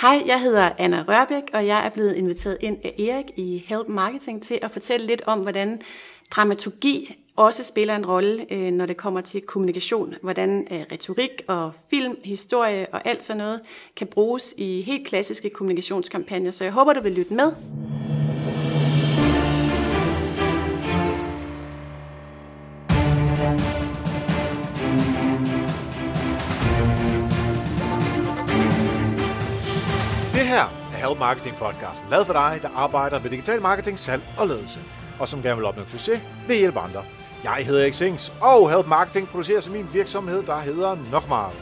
Hej, jeg hedder Anna Rørbæk, og jeg er blevet inviteret ind af Erik i Help Marketing til at fortælle lidt om, hvordan dramaturgi også spiller en rolle, øh, når det kommer til kommunikation. Hvordan øh, retorik og film, historie og alt sådan noget kan bruges i helt klassiske kommunikationskampagner. Så jeg håber, du vil lytte med. Help Marketing podcasten, lavet for dig, der arbejder med digital marketing, salg og ledelse, og som gerne vil opnå succes ved at hjælpe andre. Jeg hedder Erik Sings, og Help Marketing producerer som min virksomhed, der hedder Nokmar.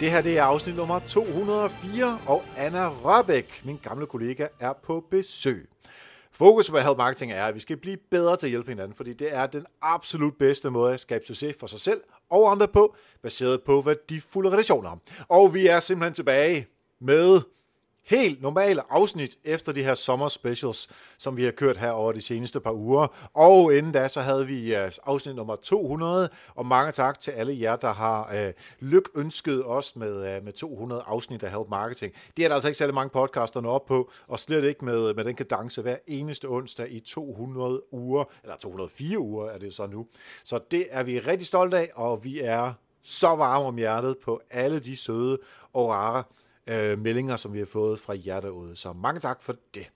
Det her det er afsnit nummer 204, og Anna Rørbæk, min gamle kollega, er på besøg. Fokus på Help Marketing er, at vi skal blive bedre til at hjælpe hinanden, fordi det er den absolut bedste måde at skabe succes for sig selv og andre på, baseret på værdifulde relationer. Og vi er simpelthen tilbage med helt normale afsnit efter de her sommer specials, som vi har kørt her over de seneste par uger. Og inden da, så havde vi øh, afsnit nummer 200, og mange tak til alle jer, der har øh, lykønsket os med, øh, med 200 afsnit af Help Marketing. Det er der altså ikke særlig mange podcaster nå op på, og slet ikke med, med den kadence hver eneste onsdag i 200 uger, eller 204 uger er det så nu. Så det er vi rigtig stolte af, og vi er så varme om hjertet på alle de søde og rare øh, meldinger, som vi har fået fra jer derude. Så mange tak for det.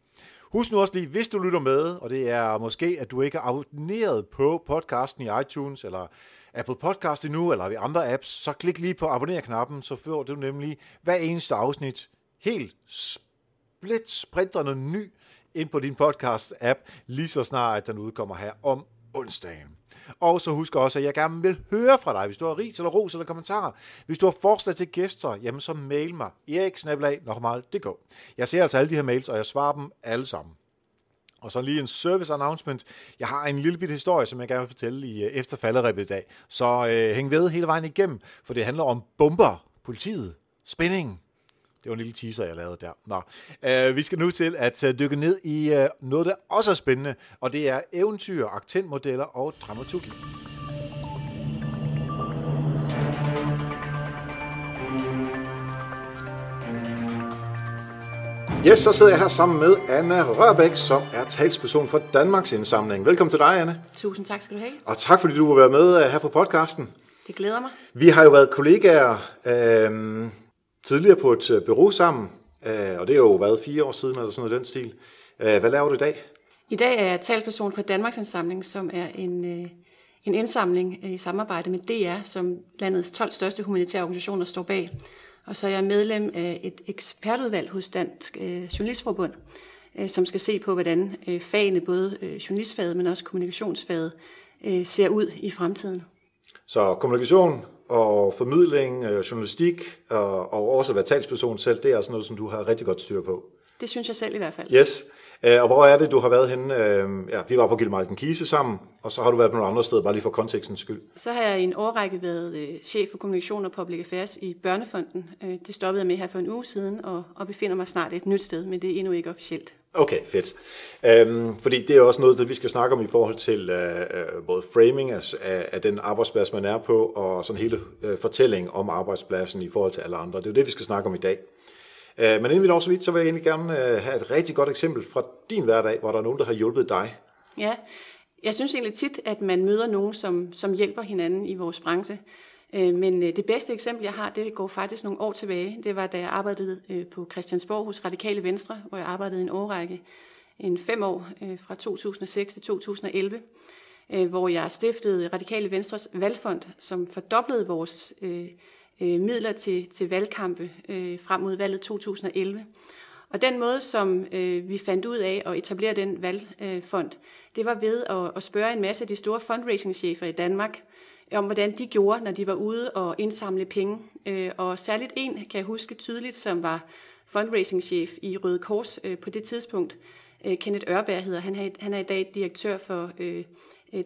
Husk nu også lige, hvis du lytter med, og det er måske, at du ikke er abonneret på podcasten i iTunes, eller Apple Podcast endnu, eller i andre apps, så klik lige på abonner-knappen, så får du nemlig hver eneste afsnit helt split sprinterne ny ind på din podcast-app, lige så snart at den udkommer her om onsdagen. Og så husk også, at jeg gerne vil høre fra dig, hvis du har ris eller ros eller kommentarer. Hvis du har forslag til gæster, jamen så mail mig eriksnabelag.dk. Jeg ser altså alle de her mails, og jeg svarer dem alle sammen. Og så lige en service announcement. Jeg har en lille bit historie, som jeg gerne vil fortælle i øh, efterfalderæbet i dag. Så øh, hæng ved hele vejen igennem, for det handler om bomber, politiet, spænding, var en lille teaser, jeg lavede der. Nå, øh, vi skal nu til at uh, dykke ned i uh, noget, der også er spændende, og det er eventyr, aktentmodeller og dramaturgi. Yes, så sidder jeg her sammen med Anna Rørbæk, som er talsperson for Danmarks Indsamling. Velkommen til dig, Anna. Tusind tak skal du have. Og tak, fordi du vil være med uh, her på podcasten. Det glæder mig. Vi har jo været kollegaer øh, tidligere på et øh, bureau sammen, øh, og det er jo været fire år siden, eller sådan noget den stil. Øh, hvad laver du i dag? I dag er jeg talsperson for Danmarks Indsamling, som er en, en indsamling i samarbejde med DR, som landets 12 største humanitære organisationer står bag. Og så er jeg medlem af et ekspertudvalg hos Dansk Journalistforbund, som skal se på, hvordan fagene, både journalistfaget, men også kommunikationsfaget, ser ud i fremtiden. Så kommunikation, og formidling, øh, journalistik og, og også at være talsperson selv, det er også noget, som du har rigtig godt styr på. Det synes jeg selv i hvert fald. Yes. Øh, og hvor er det, du har været henne? Øh, ja, vi var på Gilmalden Kise sammen, og så har du været på nogle andre steder, bare lige for kontekstens skyld. Så har jeg i en årrække været chef for kommunikation og public affairs i Børnefonden. Det stoppede jeg med her for en uge siden, og, og befinder mig snart et nyt sted, men det er endnu ikke officielt. Okay, fedt. Øhm, fordi det er også noget, det vi skal snakke om i forhold til øh, øh både framing af, af den arbejdsplads, man er på, og sådan hele øh, fortællingen om arbejdspladsen i forhold til alle andre. Det er jo det, vi skal snakke om i dag. Øh, men inden vi når så vidt, så vil jeg egentlig gerne øh, have et rigtig godt eksempel fra din hverdag, hvor der er nogen, der har hjulpet dig. Ja, jeg synes egentlig tit, at man møder nogen, som, som hjælper hinanden i vores branche. Øh, men øh, det bedste eksempel, jeg har, det går faktisk nogle år tilbage. Det var, da jeg arbejdede øh, på Christiansborg hos Radikale Venstre, hvor jeg arbejdede en årrække, en fem år, fra 2006 til 2011, hvor jeg stiftede Radikale Venstres valgfond, som fordoblede vores midler til, til valgkampe frem mod valget 2011. Og den måde, som vi fandt ud af at etablere den valgfond, det var ved at, spørge en masse af de store fundraising-chefer i Danmark, om hvordan de gjorde, når de var ude og indsamle penge. Øh, og særligt en kan jeg huske tydeligt, som var fundraising-chef i Røde Kors øh, på det tidspunkt. Øh, Kenneth Ørberg hedder han. Han er i dag direktør for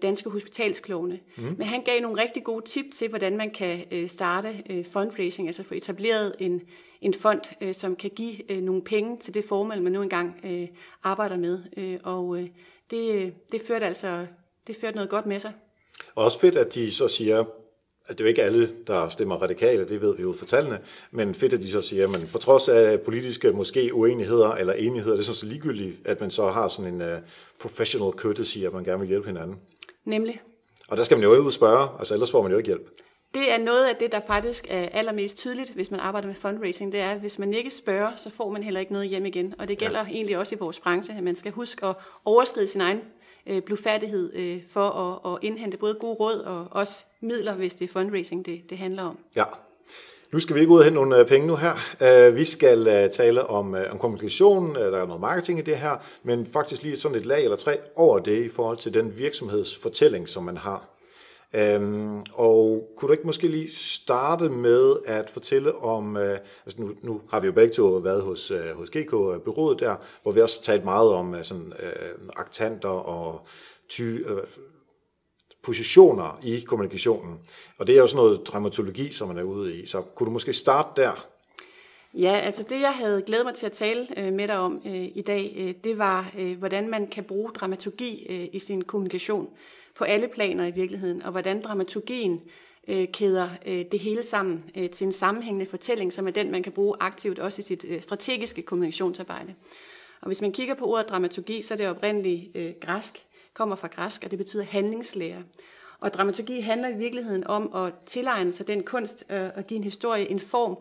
Danske Hospitalsklovne. Mm. Men han gav nogle rigtig gode tip til, hvordan man kan starte fundraising, altså få etableret en, en fond, som kan give nogle penge til det formål, man nu engang arbejder med. Og det, det førte altså det førte noget godt med sig. Og også fedt, at de så siger, det er jo ikke alle, der stemmer radikale, det ved vi jo for tallene, men fedt, at de så siger, at på trods af politiske måske uenigheder eller enigheder, det er så ligegyldigt, at man så har sådan en uh, professional courtesy, at man gerne vil hjælpe hinanden. Nemlig. Og der skal man jo ud og spørge, altså ellers får man jo ikke hjælp. Det er noget af det, der faktisk er allermest tydeligt, hvis man arbejder med fundraising, det er, at hvis man ikke spørger, så får man heller ikke noget hjem igen. Og det gælder ja. egentlig også i vores branche, at man skal huske at overskride sin egen øh, blufærdighed øh, for at, at indhente både gode råd og også midler, hvis det er fundraising, det, det handler om. Ja. Nu skal vi ikke ud og hente nogle øh, penge nu her. Øh, vi skal øh, tale om, om kommunikation, der er noget marketing i det her, men faktisk lige sådan et lag eller tre over det i forhold til den virksomhedsfortælling, som man har. Øhm, og kunne du ikke måske lige starte med at fortælle om, øh, altså nu, nu har vi jo begge to været hos, øh, hos GK-byrådet øh, der, hvor vi også talt meget om øh, sådan, øh, aktanter og ty, øh, positioner i kommunikationen. Og det er jo sådan noget dramaturgi, som man er ude i. Så kunne du måske starte der? Ja, altså det jeg havde glædet mig til at tale øh, med dig om øh, i dag, øh, det var, øh, hvordan man kan bruge dramaturgi øh, i sin kommunikation på alle planer i virkeligheden, og hvordan dramaturgien øh, kæder øh, det hele sammen øh, til en sammenhængende fortælling, som er den, man kan bruge aktivt også i sit øh, strategiske kommunikationsarbejde. Og hvis man kigger på ordet dramaturgi, så er det oprindeligt øh, græsk, kommer fra græsk, og det betyder handlingslære. Og dramaturgi handler i virkeligheden om at tilegne sig den kunst øh, at give en historie en form,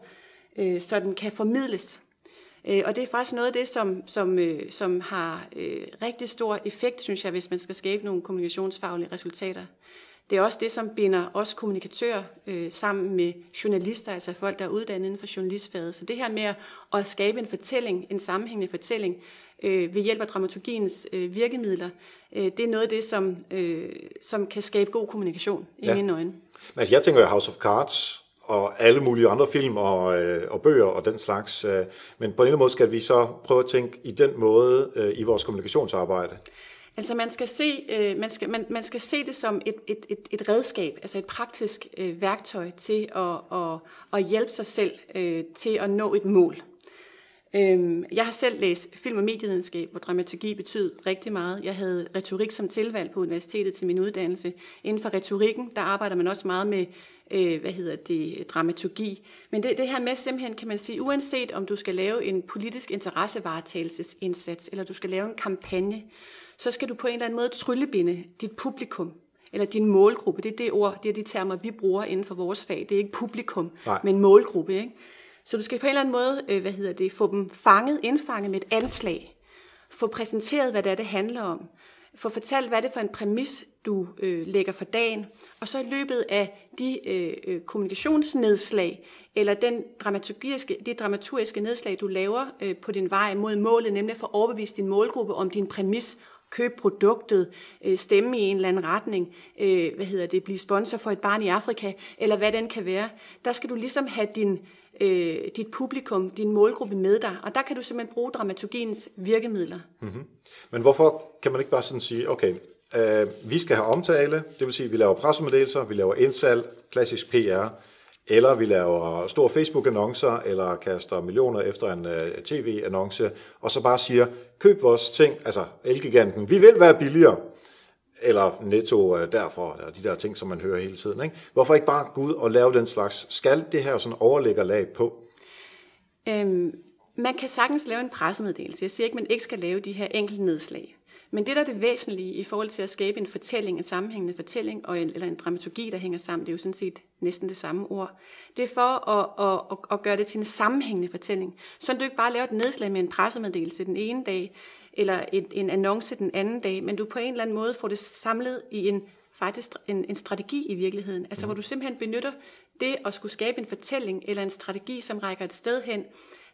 øh, så den kan formidles. Øh, og det er faktisk noget af det, som, som, øh, som har øh, rigtig stor effekt, synes jeg, hvis man skal skabe nogle kommunikationsfaglige resultater. Det er også det, som binder os kommunikatører øh, sammen med journalister, altså folk, der er uddannet inden for journalistfaget. Så det her med at skabe en fortælling, en sammenhængende fortælling, øh, ved hjælp af dramaturgiens øh, virkemidler, øh, det er noget af det, som, øh, som kan skabe god kommunikation i ja. mine øjne. Men altså, jeg tænker House of Cards, og alle mulige andre film og, øh, og bøger og den slags. Øh, men på en eller anden måde skal vi så prøve at tænke i den måde øh, i vores kommunikationsarbejde. Altså man skal se, øh, man skal, man, man skal se det som et, et, et, et redskab, altså et praktisk øh, værktøj til at, at, at hjælpe sig selv øh, til at nå et mål. Øhm, jeg har selv læst film- og medievidenskab, hvor dramaturgi betød rigtig meget. Jeg havde retorik som tilvalg på universitetet til min uddannelse. Inden for retorikken, der arbejder man også meget med øh, hvad hedder det, dramaturgi. Men det, det her med simpelthen, kan man sige, uanset om du skal lave en politisk interessevaretagelsesindsats, eller du skal lave en kampagne, så skal du på en eller anden måde tryllebinde dit publikum, eller din målgruppe. Det er det ord, det er de termer, vi bruger inden for vores fag. Det er ikke publikum, Nej. men målgruppe. Ikke? Så du skal på en eller anden måde, øh, hvad hedder det, få dem fanget, indfanget med et anslag. Få præsenteret, hvad det er, det handler om få fortalt, hvad det er for en præmis, du øh, lægger for dagen, og så i løbet af de øh, øh kommunikationsnedslag, eller den dramaturgiske, de dramaturgiske nedslag, du laver øh, på din vej mod målet, nemlig for at overbevise din målgruppe om din præmis, købe produktet, øh, stemme i en eller anden retning, øh, hvad hedder det, blive sponsor for et barn i Afrika, eller hvad den kan være. Der skal du ligesom have din, øh, dit publikum, din målgruppe med dig, og der kan du simpelthen bruge dramaturgiens virkemidler. Mm-hmm. Men hvorfor kan man ikke bare sådan sige, okay, øh, vi skal have omtale, det vil sige, at vi laver pressemeddelelser, vi laver indsalg, klassisk PR, eller vi laver store Facebook-annoncer, eller kaster millioner efter en øh, tv-annonce, og så bare siger, køb vores ting, altså Elgiganten, vi vil være billigere, eller netto øh, derfor, eller de der ting, som man hører hele tiden. Ikke? Hvorfor ikke bare gå ud og lave den slags? Skal det her sådan overlægger lag på? Øhm, man kan sagtens lave en pressemeddelelse. Jeg siger ikke, at man ikke skal lave de her enkelte nedslag. Men det, der er det væsentlige i forhold til at skabe en fortælling, en sammenhængende fortælling, og en, eller en dramaturgi, der hænger sammen, det er jo sådan set næsten det samme ord, det er for at, at, at, at gøre det til en sammenhængende fortælling. Så du ikke bare laver et nedslag med en pressemeddelelse den ene dag, eller et, en annonce den anden dag, men du på en eller anden måde får det samlet i en faktisk en, en strategi i virkeligheden. Altså mm. hvor du simpelthen benytter det at skulle skabe en fortælling eller en strategi, som rækker et sted hen,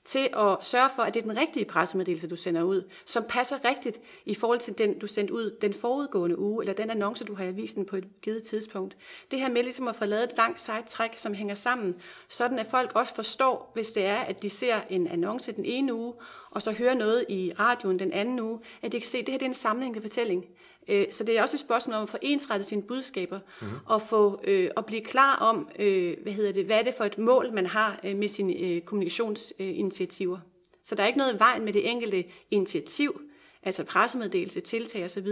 til at sørge for, at det er den rigtige pressemeddelelse, du sender ud, som passer rigtigt i forhold til den, du sendte ud den forudgående uge, eller den annonce, du har i avisen på et givet tidspunkt. Det her med ligesom at få lavet et langt sejt træk, som hænger sammen, sådan at folk også forstår, hvis det er, at de ser en annonce den ene uge, og så hører noget i radioen den anden uge, at de kan se, at det her det er en sammenhængende fortælling. Øh, så det er også et spørgsmål om at få ensrettet sine budskaber, mm-hmm. og få øh, at blive klar om, øh, hvad hedder det, hvad er det for et mål, man har øh, med sine øh, kommunikationsinitiativer. Så der er ikke noget i vejen med det enkelte initiativ, altså pressemeddelelse, tiltag osv.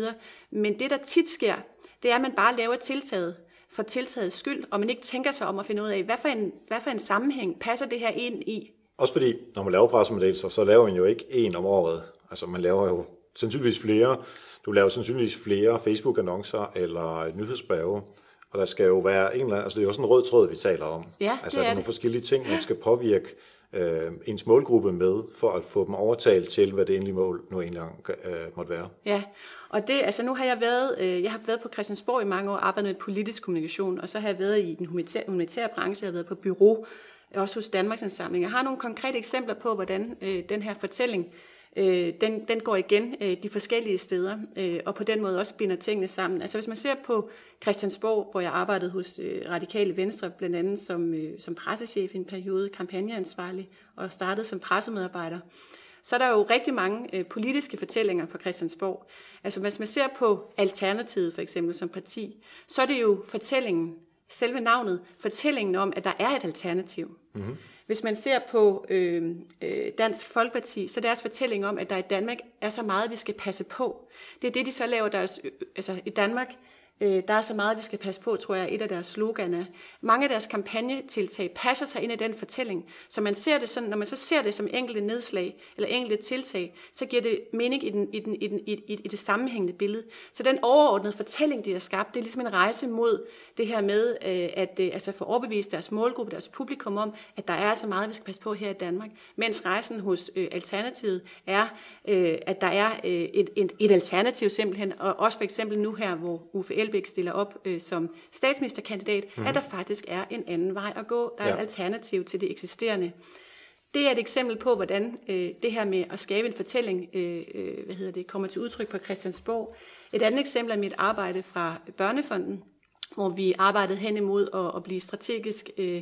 Men det, der tit sker, det er, at man bare laver tiltaget, for tiltagets skyld, og man ikke tænker sig om at finde ud af, hvad for en, hvad for en sammenhæng passer det her ind i? Også fordi, når man laver pressemeddelelser, så laver man jo ikke en om året. Altså man laver jo sandsynligvis flere. Du laver sandsynligvis flere Facebook-annoncer eller nyhedsbreve. Og der skal jo være en eller anden, altså det er jo også en rød tråd, vi taler om. Ja, altså det der er nogle det. forskellige ting, man skal påvirke øh, ens målgruppe med, for at få dem overtalt til, hvad det endelige mål nu egentlig øh, måtte være. Ja, og det, altså nu har jeg været, øh, jeg har været på Christiansborg i mange år, arbejdet med politisk kommunikation, og så har jeg været i den humanitære, humanitære branche, jeg har været på bureau, også hos Danmarks Indsamling. Jeg har nogle konkrete eksempler på, hvordan øh, den her fortælling, øh, den, den går igen øh, de forskellige steder, øh, og på den måde også binder tingene sammen. Altså hvis man ser på Christiansborg, hvor jeg arbejdede hos øh, Radikale Venstre, blandt andet som, øh, som pressechef i en periode, kampagneansvarlig, og startede som pressemedarbejder, så er der jo rigtig mange øh, politiske fortællinger på Christiansborg. Altså hvis man ser på Alternativet for eksempel som parti, så er det jo fortællingen, selve navnet, fortællingen om, at der er et alternativ. Mm-hmm. Hvis man ser på øh, øh, Dansk Folkeparti, så er deres fortælling om, at der i Danmark er så meget, vi skal passe på. Det er det, de så laver deres, øh, altså i Danmark, øh, der er så meget, vi skal passe på, tror jeg, et af deres sloganer. Mange af deres kampagnetiltag passer sig ind i den fortælling, så man ser det sådan, når man så ser det som enkelte nedslag eller enkelte tiltag, så giver det mening i, den, i, den, i, den, i, i, i det sammenhængende billede. Så den overordnede fortælling, de har skabt, det er ligesom en rejse mod det her med øh, at øh, altså få overbevist deres målgruppe, deres publikum om, at der er så meget, vi skal passe på her i Danmark. Mens rejsen hos øh, Alternativet er, øh, at der er øh, et, et, et alternativ simpelthen, og også for eksempel nu her, hvor UFL Elbæk stiller op øh, som statsministerkandidat, mm. at der faktisk er en anden vej at gå. Der er ja. et alternativ til det eksisterende. Det er et eksempel på, hvordan øh, det her med at skabe en fortælling øh, øh, hvad hedder det, kommer til udtryk på Christiansborg. Et andet eksempel er mit arbejde fra Børnefonden, hvor vi arbejdede hen imod at, at blive strategisk øh,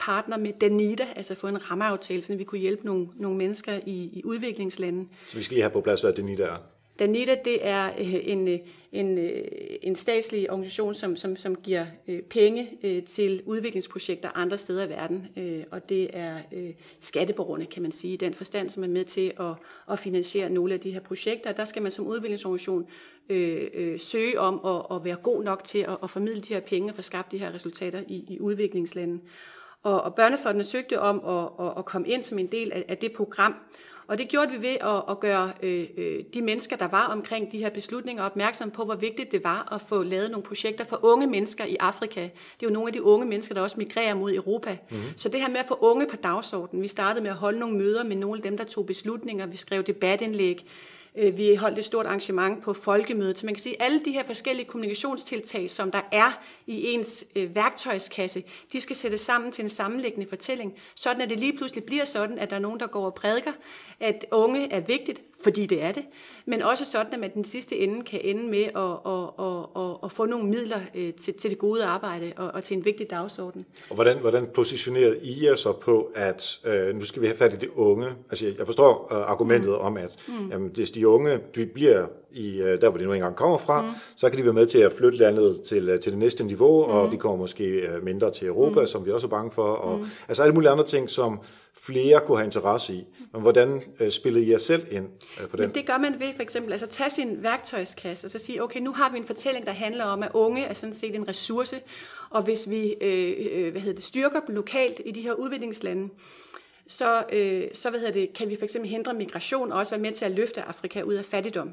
partner med Danida, altså få en rammeaftale, så vi kunne hjælpe nogle, nogle mennesker i, i udviklingslande. Så vi skal lige have på plads, hvad Danida er. Danida, det er en, en, øh, en statslig organisation, som, som, som giver øh, penge øh, til udviklingsprojekter andre steder i verden. Og det er skatteborgerne, kan man sige, i den forstand, som er med til at, at finansiere nogle af de her projekter. Der skal man som udviklingsorganisation øh, øh, søge om at, at være god nok til at, at formidle de her penge og få skabt de her resultater i, i udviklingslandene. Og, og børnefondene søgte om at, at, at komme ind som en del af, af det program. Og det gjorde vi ved at, at gøre øh, de mennesker, der var omkring de her beslutninger, opmærksom på, hvor vigtigt det var at få lavet nogle projekter for unge mennesker i Afrika. Det er jo nogle af de unge mennesker, der også migrerer mod Europa. Mm-hmm. Så det her med at få unge på dagsordenen. Vi startede med at holde nogle møder med nogle af dem, der tog beslutninger. Vi skrev debatindlæg. Øh, vi holdt et stort arrangement på folkemødet, så man kan sige, at alle de her forskellige kommunikationstiltag, som der er i ens øh, værktøjskasse, de skal sættes sammen til en sammenlæggende fortælling, sådan at det lige pludselig bliver sådan, at der er nogen, der går og prædiker, at unge er vigtigt, fordi det er det, men også sådan, at man den sidste ende kan ende med at, at, at, at, at få nogle midler øh, til, til det gode arbejde og, og til en vigtig dagsorden. Og hvordan, hvordan positionerede I jer så på, at øh, nu skal vi have fat i det unge? Altså jeg forstår øh, argumentet mm. om, at mm. jamen, hvis de unge de bliver i, øh, der, hvor de nu engang kommer fra, mm. så kan de være med til at flytte landet til, til det næste niveau, mm. og de kommer måske mindre til Europa, mm. som vi også er bange for, og mm. altså alle mulige andre ting, som flere kunne have interesse i. Men hvordan øh, spillede I jer selv ind øh, på den? Men det gør man ved for eksempel altså tage sin værktøjskasse og så sige, okay, nu har vi en fortælling, der handler om, at unge er sådan set en ressource, og hvis vi øh, øh, hvad hedder det, styrker dem lokalt i de her udviklingslande, så, øh, så hvad hedder det, kan vi for eksempel hindre migration og også være med til at løfte Afrika ud af fattigdom.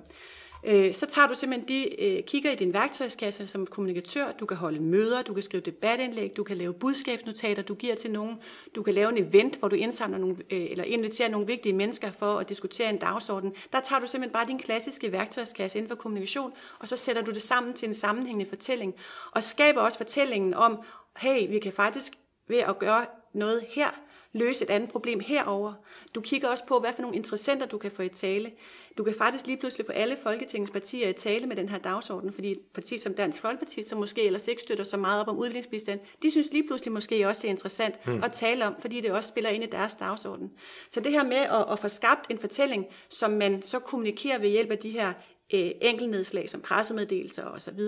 Øh, så tager du simpelthen de, øh, kigger i din værktøjskasse som kommunikatør, du kan holde møder, du kan skrive debatindlæg, du kan lave budskabsnotater, du giver til nogen, du kan lave en event, hvor du indsamler nogle, øh, eller inviterer nogle vigtige mennesker for at diskutere en dagsorden. Der tager du simpelthen bare din klassiske værktøjskasse inden for kommunikation, og så sætter du det sammen til en sammenhængende fortælling, og skaber også fortællingen om, hey, vi kan faktisk ved at gøre noget her, løse et andet problem herover. Du kigger også på, hvad for nogle interessenter du kan få i tale. Du kan faktisk lige pludselig få alle Folketingets partier i tale med den her dagsorden, fordi et parti som Dansk Folkeparti, som måske ellers ikke støtter så meget op om udviklingsbistand, de synes lige pludselig måske også, er interessant hmm. at tale om, fordi det også spiller ind i deres dagsorden. Så det her med at, at få skabt en fortælling, som man så kommunikerer ved hjælp af de her øh, enkeltnedslag som pressemeddelelser osv.,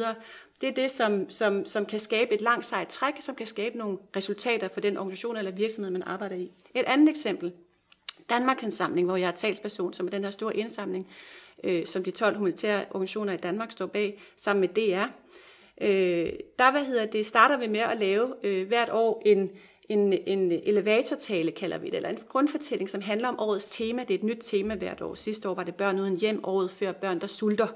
det er det, som, som, som kan skabe et langt sejt træk, som kan skabe nogle resultater for den organisation eller virksomhed, man arbejder i. Et andet eksempel, Danmarks Indsamling, hvor jeg er talsperson, som er den her store indsamling, øh, som de 12 humanitære organisationer i Danmark står bag, sammen med DR. øh, der hvad hedder det, starter vi med at lave øh, hvert år en, en, en elevatortale, kalder vi det, eller en grundfortælling, som handler om årets tema. Det er et nyt tema hvert år. Sidste år var det børn uden hjem, året før børn, der sulter.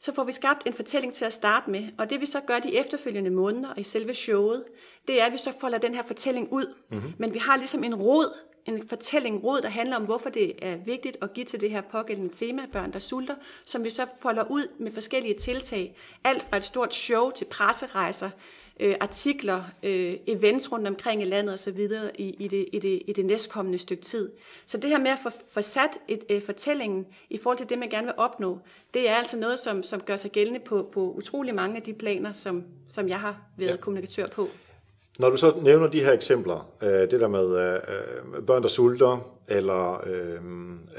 Så får vi skabt en fortælling til at starte med, og det vi så gør de efterfølgende måneder og i selve showet, det er, at vi så folder den her fortælling ud. Mm-hmm. Men vi har ligesom en rod, en fortælling, råd, der handler om, hvorfor det er vigtigt at give til det her pågældende tema, børn der sulter, som vi så folder ud med forskellige tiltag. Alt fra et stort show til presserejser, øh, artikler, øh, events rundt omkring i landet osv. I, i, det, i, det, i det næstkommende stykke tid. Så det her med at få, få sat et, øh, fortællingen i forhold til det, man gerne vil opnå, det er altså noget, som, som gør sig gældende på, på utrolig mange af de planer, som, som jeg har været ja. kommunikatør på. Når du så nævner de her eksempler, øh, det der med øh, børn, der sulter, eller øh,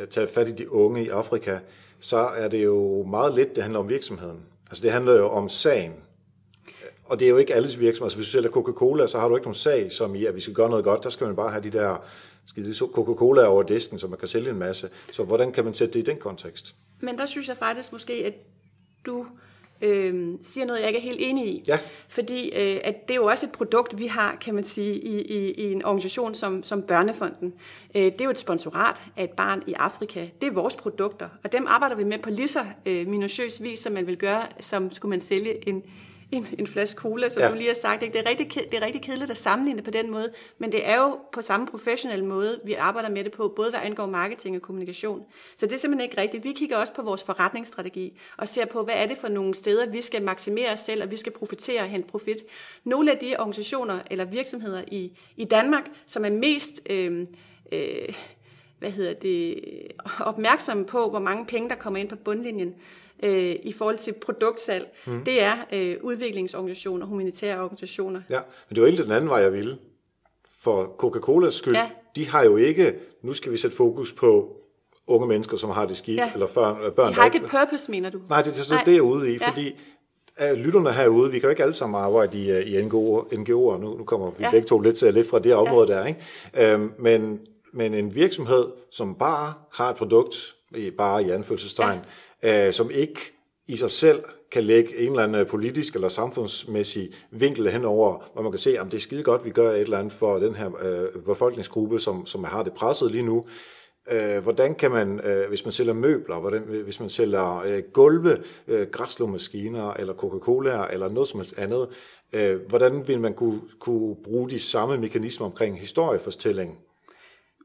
tage fat i de unge i Afrika, så er det jo meget lidt, det handler om virksomheden. Altså det handler jo om sagen. Og det er jo ikke alles virksomhed. Altså hvis du sælger Coca-Cola, så har du ikke nogen sag, som i, at vi skal gøre noget godt. Der skal man bare have de der Coca-Cola over disken, så man kan sælge en masse. Så hvordan kan man sætte det i den kontekst? Men der synes jeg faktisk måske, at du øh, siger noget, jeg ikke er helt enig i. Ja. Fordi øh, at det er jo også et produkt, vi har, kan man sige, i, i, i en organisation som, som Børnefonden. Øh, det er jo et sponsorat af et barn i Afrika. Det er vores produkter, og dem arbejder vi med på lige så øh, minutiøs vis, som man vil gøre, som skulle man sælge en, en, en flaske cola, som ja. du lige har sagt. Ikke? Det, er rigtig, det er rigtig kedeligt at sammenligne på den måde, men det er jo på samme professionelle måde, vi arbejder med det på, både hvad angår marketing og kommunikation. Så det er simpelthen ikke rigtigt. Vi kigger også på vores forretningsstrategi og ser på, hvad er det for nogle steder, vi skal maksimere os selv, og vi skal profitere og hente profit. Nogle af de organisationer eller virksomheder i, i Danmark, som er mest... Øh, øh, hvad hedder det, opmærksomme på, hvor mange penge, der kommer ind på bundlinjen, øh, i forhold til produktsalg, mm. det er øh, udviklingsorganisationer, humanitære organisationer. Ja, men det var egentlig den anden vej, jeg ville. For Coca-Colas skyld, ja. de har jo ikke, nu skal vi sætte fokus på unge mennesker, som har det skidt, ja. eller børn, børn. De har ikke et purpose, mener du? Nej, det, det, det er jeg ude i, ja. fordi uh, lytterne herude, vi kan jo ikke alle sammen arbejde i, uh, i NGO'er, NGO'er. Nu, nu kommer vi ja. begge to lidt, lidt fra det område ja. der, ikke? Uh, men, men en virksomhed, som bare har et produkt, bare i anfølgelsestegn, ja øh, som ikke i sig selv kan lægge en eller anden politisk eller samfundsmæssig vinkel henover, hvor man kan se, om det er skide godt, vi gør et eller andet for den her øh, befolkningsgruppe, som, som har det presset lige nu. Øh, hvordan kan man, øh, hvis man sælger møbler, hvordan, hvis man sælger øh, gulve, øh, græslåmaskiner eller Coca-Cola eller noget som helst andet, øh, hvordan vil man kunne, kunne bruge de samme mekanismer omkring historiefortælling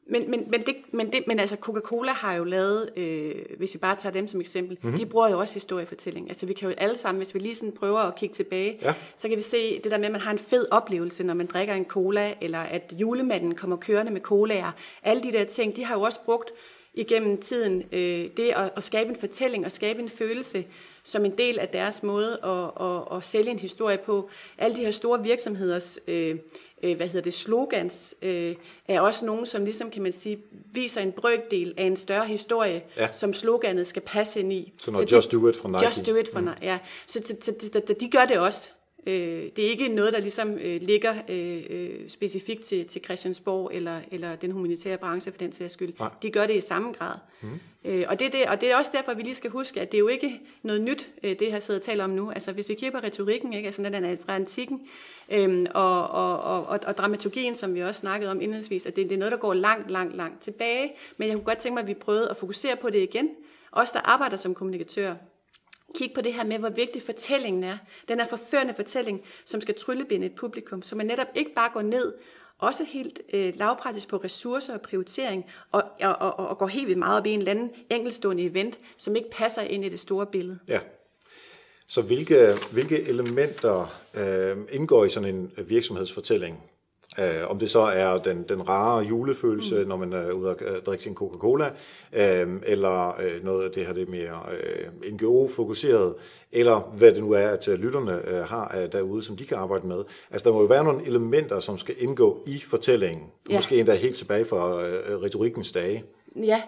men, men, men, det, men, det, men altså Coca-Cola har jo lavet, øh, hvis vi bare tager dem som eksempel, mm-hmm. de bruger jo også historiefortælling. Altså vi kan jo alle sammen, hvis vi lige sådan prøver at kigge tilbage, ja. så kan vi se det der med, at man har en fed oplevelse, når man drikker en cola, eller at julemanden kommer kørende med colaer. Alle de der ting, de har jo også brugt igennem tiden øh, det at, at skabe en fortælling og skabe en følelse som en del af deres måde at, at, at sælge en historie på. Alle de her store virksomheders øh, øh, hvad hedder det, slogans, øh, er også nogen, som ligesom, kan man sige, viser en brøkdel af en større historie, ja. som sloganet skal passe ind i. Så når så Just Do It fra Nike. Just Do It fra mm. ja. Så, så, så de, de gør det også. Øh, det er ikke noget, der ligesom øh, ligger øh, øh, specifikt til, til Christiansborg eller, eller den humanitære branche for den sags skyld. Nej. De gør det i samme grad. Mm. Øh, og, det er det, og det er også derfor, vi lige skal huske, at det er jo ikke noget nyt, øh, det jeg sidder og taler om nu. Altså hvis vi kigger på retorikken, ikke? Altså, den er fra antikken, øh, og, og, og, og, og dramaturgien, som vi også snakkede om indledningsvis, at det, det er noget, der går langt, langt, langt tilbage. Men jeg kunne godt tænke mig, at vi prøvede at fokusere på det igen. Os, der arbejder som kommunikatør, Kig på det her med, hvor vigtig fortællingen er. Den er forførende fortælling, som skal tryllebinde et publikum, så man netop ikke bare går ned også helt øh, lavpraktisk på ressourcer og prioritering, og, og, og, og går helt vildt meget op i en eller anden enkeltstående event, som ikke passer ind i det store billede. Ja. Så hvilke, hvilke elementer øh, indgår i sådan en virksomhedsfortælling? Uh, om det så er den, den rare julefølelse, mm. når man er ude og drikke sin Coca-Cola, uh, eller uh, noget af det her det mere uh, NGO-fokuseret, eller hvad det nu er, at lytterne uh, har uh, derude, som de kan arbejde med. Altså der må jo være nogle elementer, som skal indgå i fortællingen, ja. måske endda helt tilbage fra uh, retorikkens dage. Ja,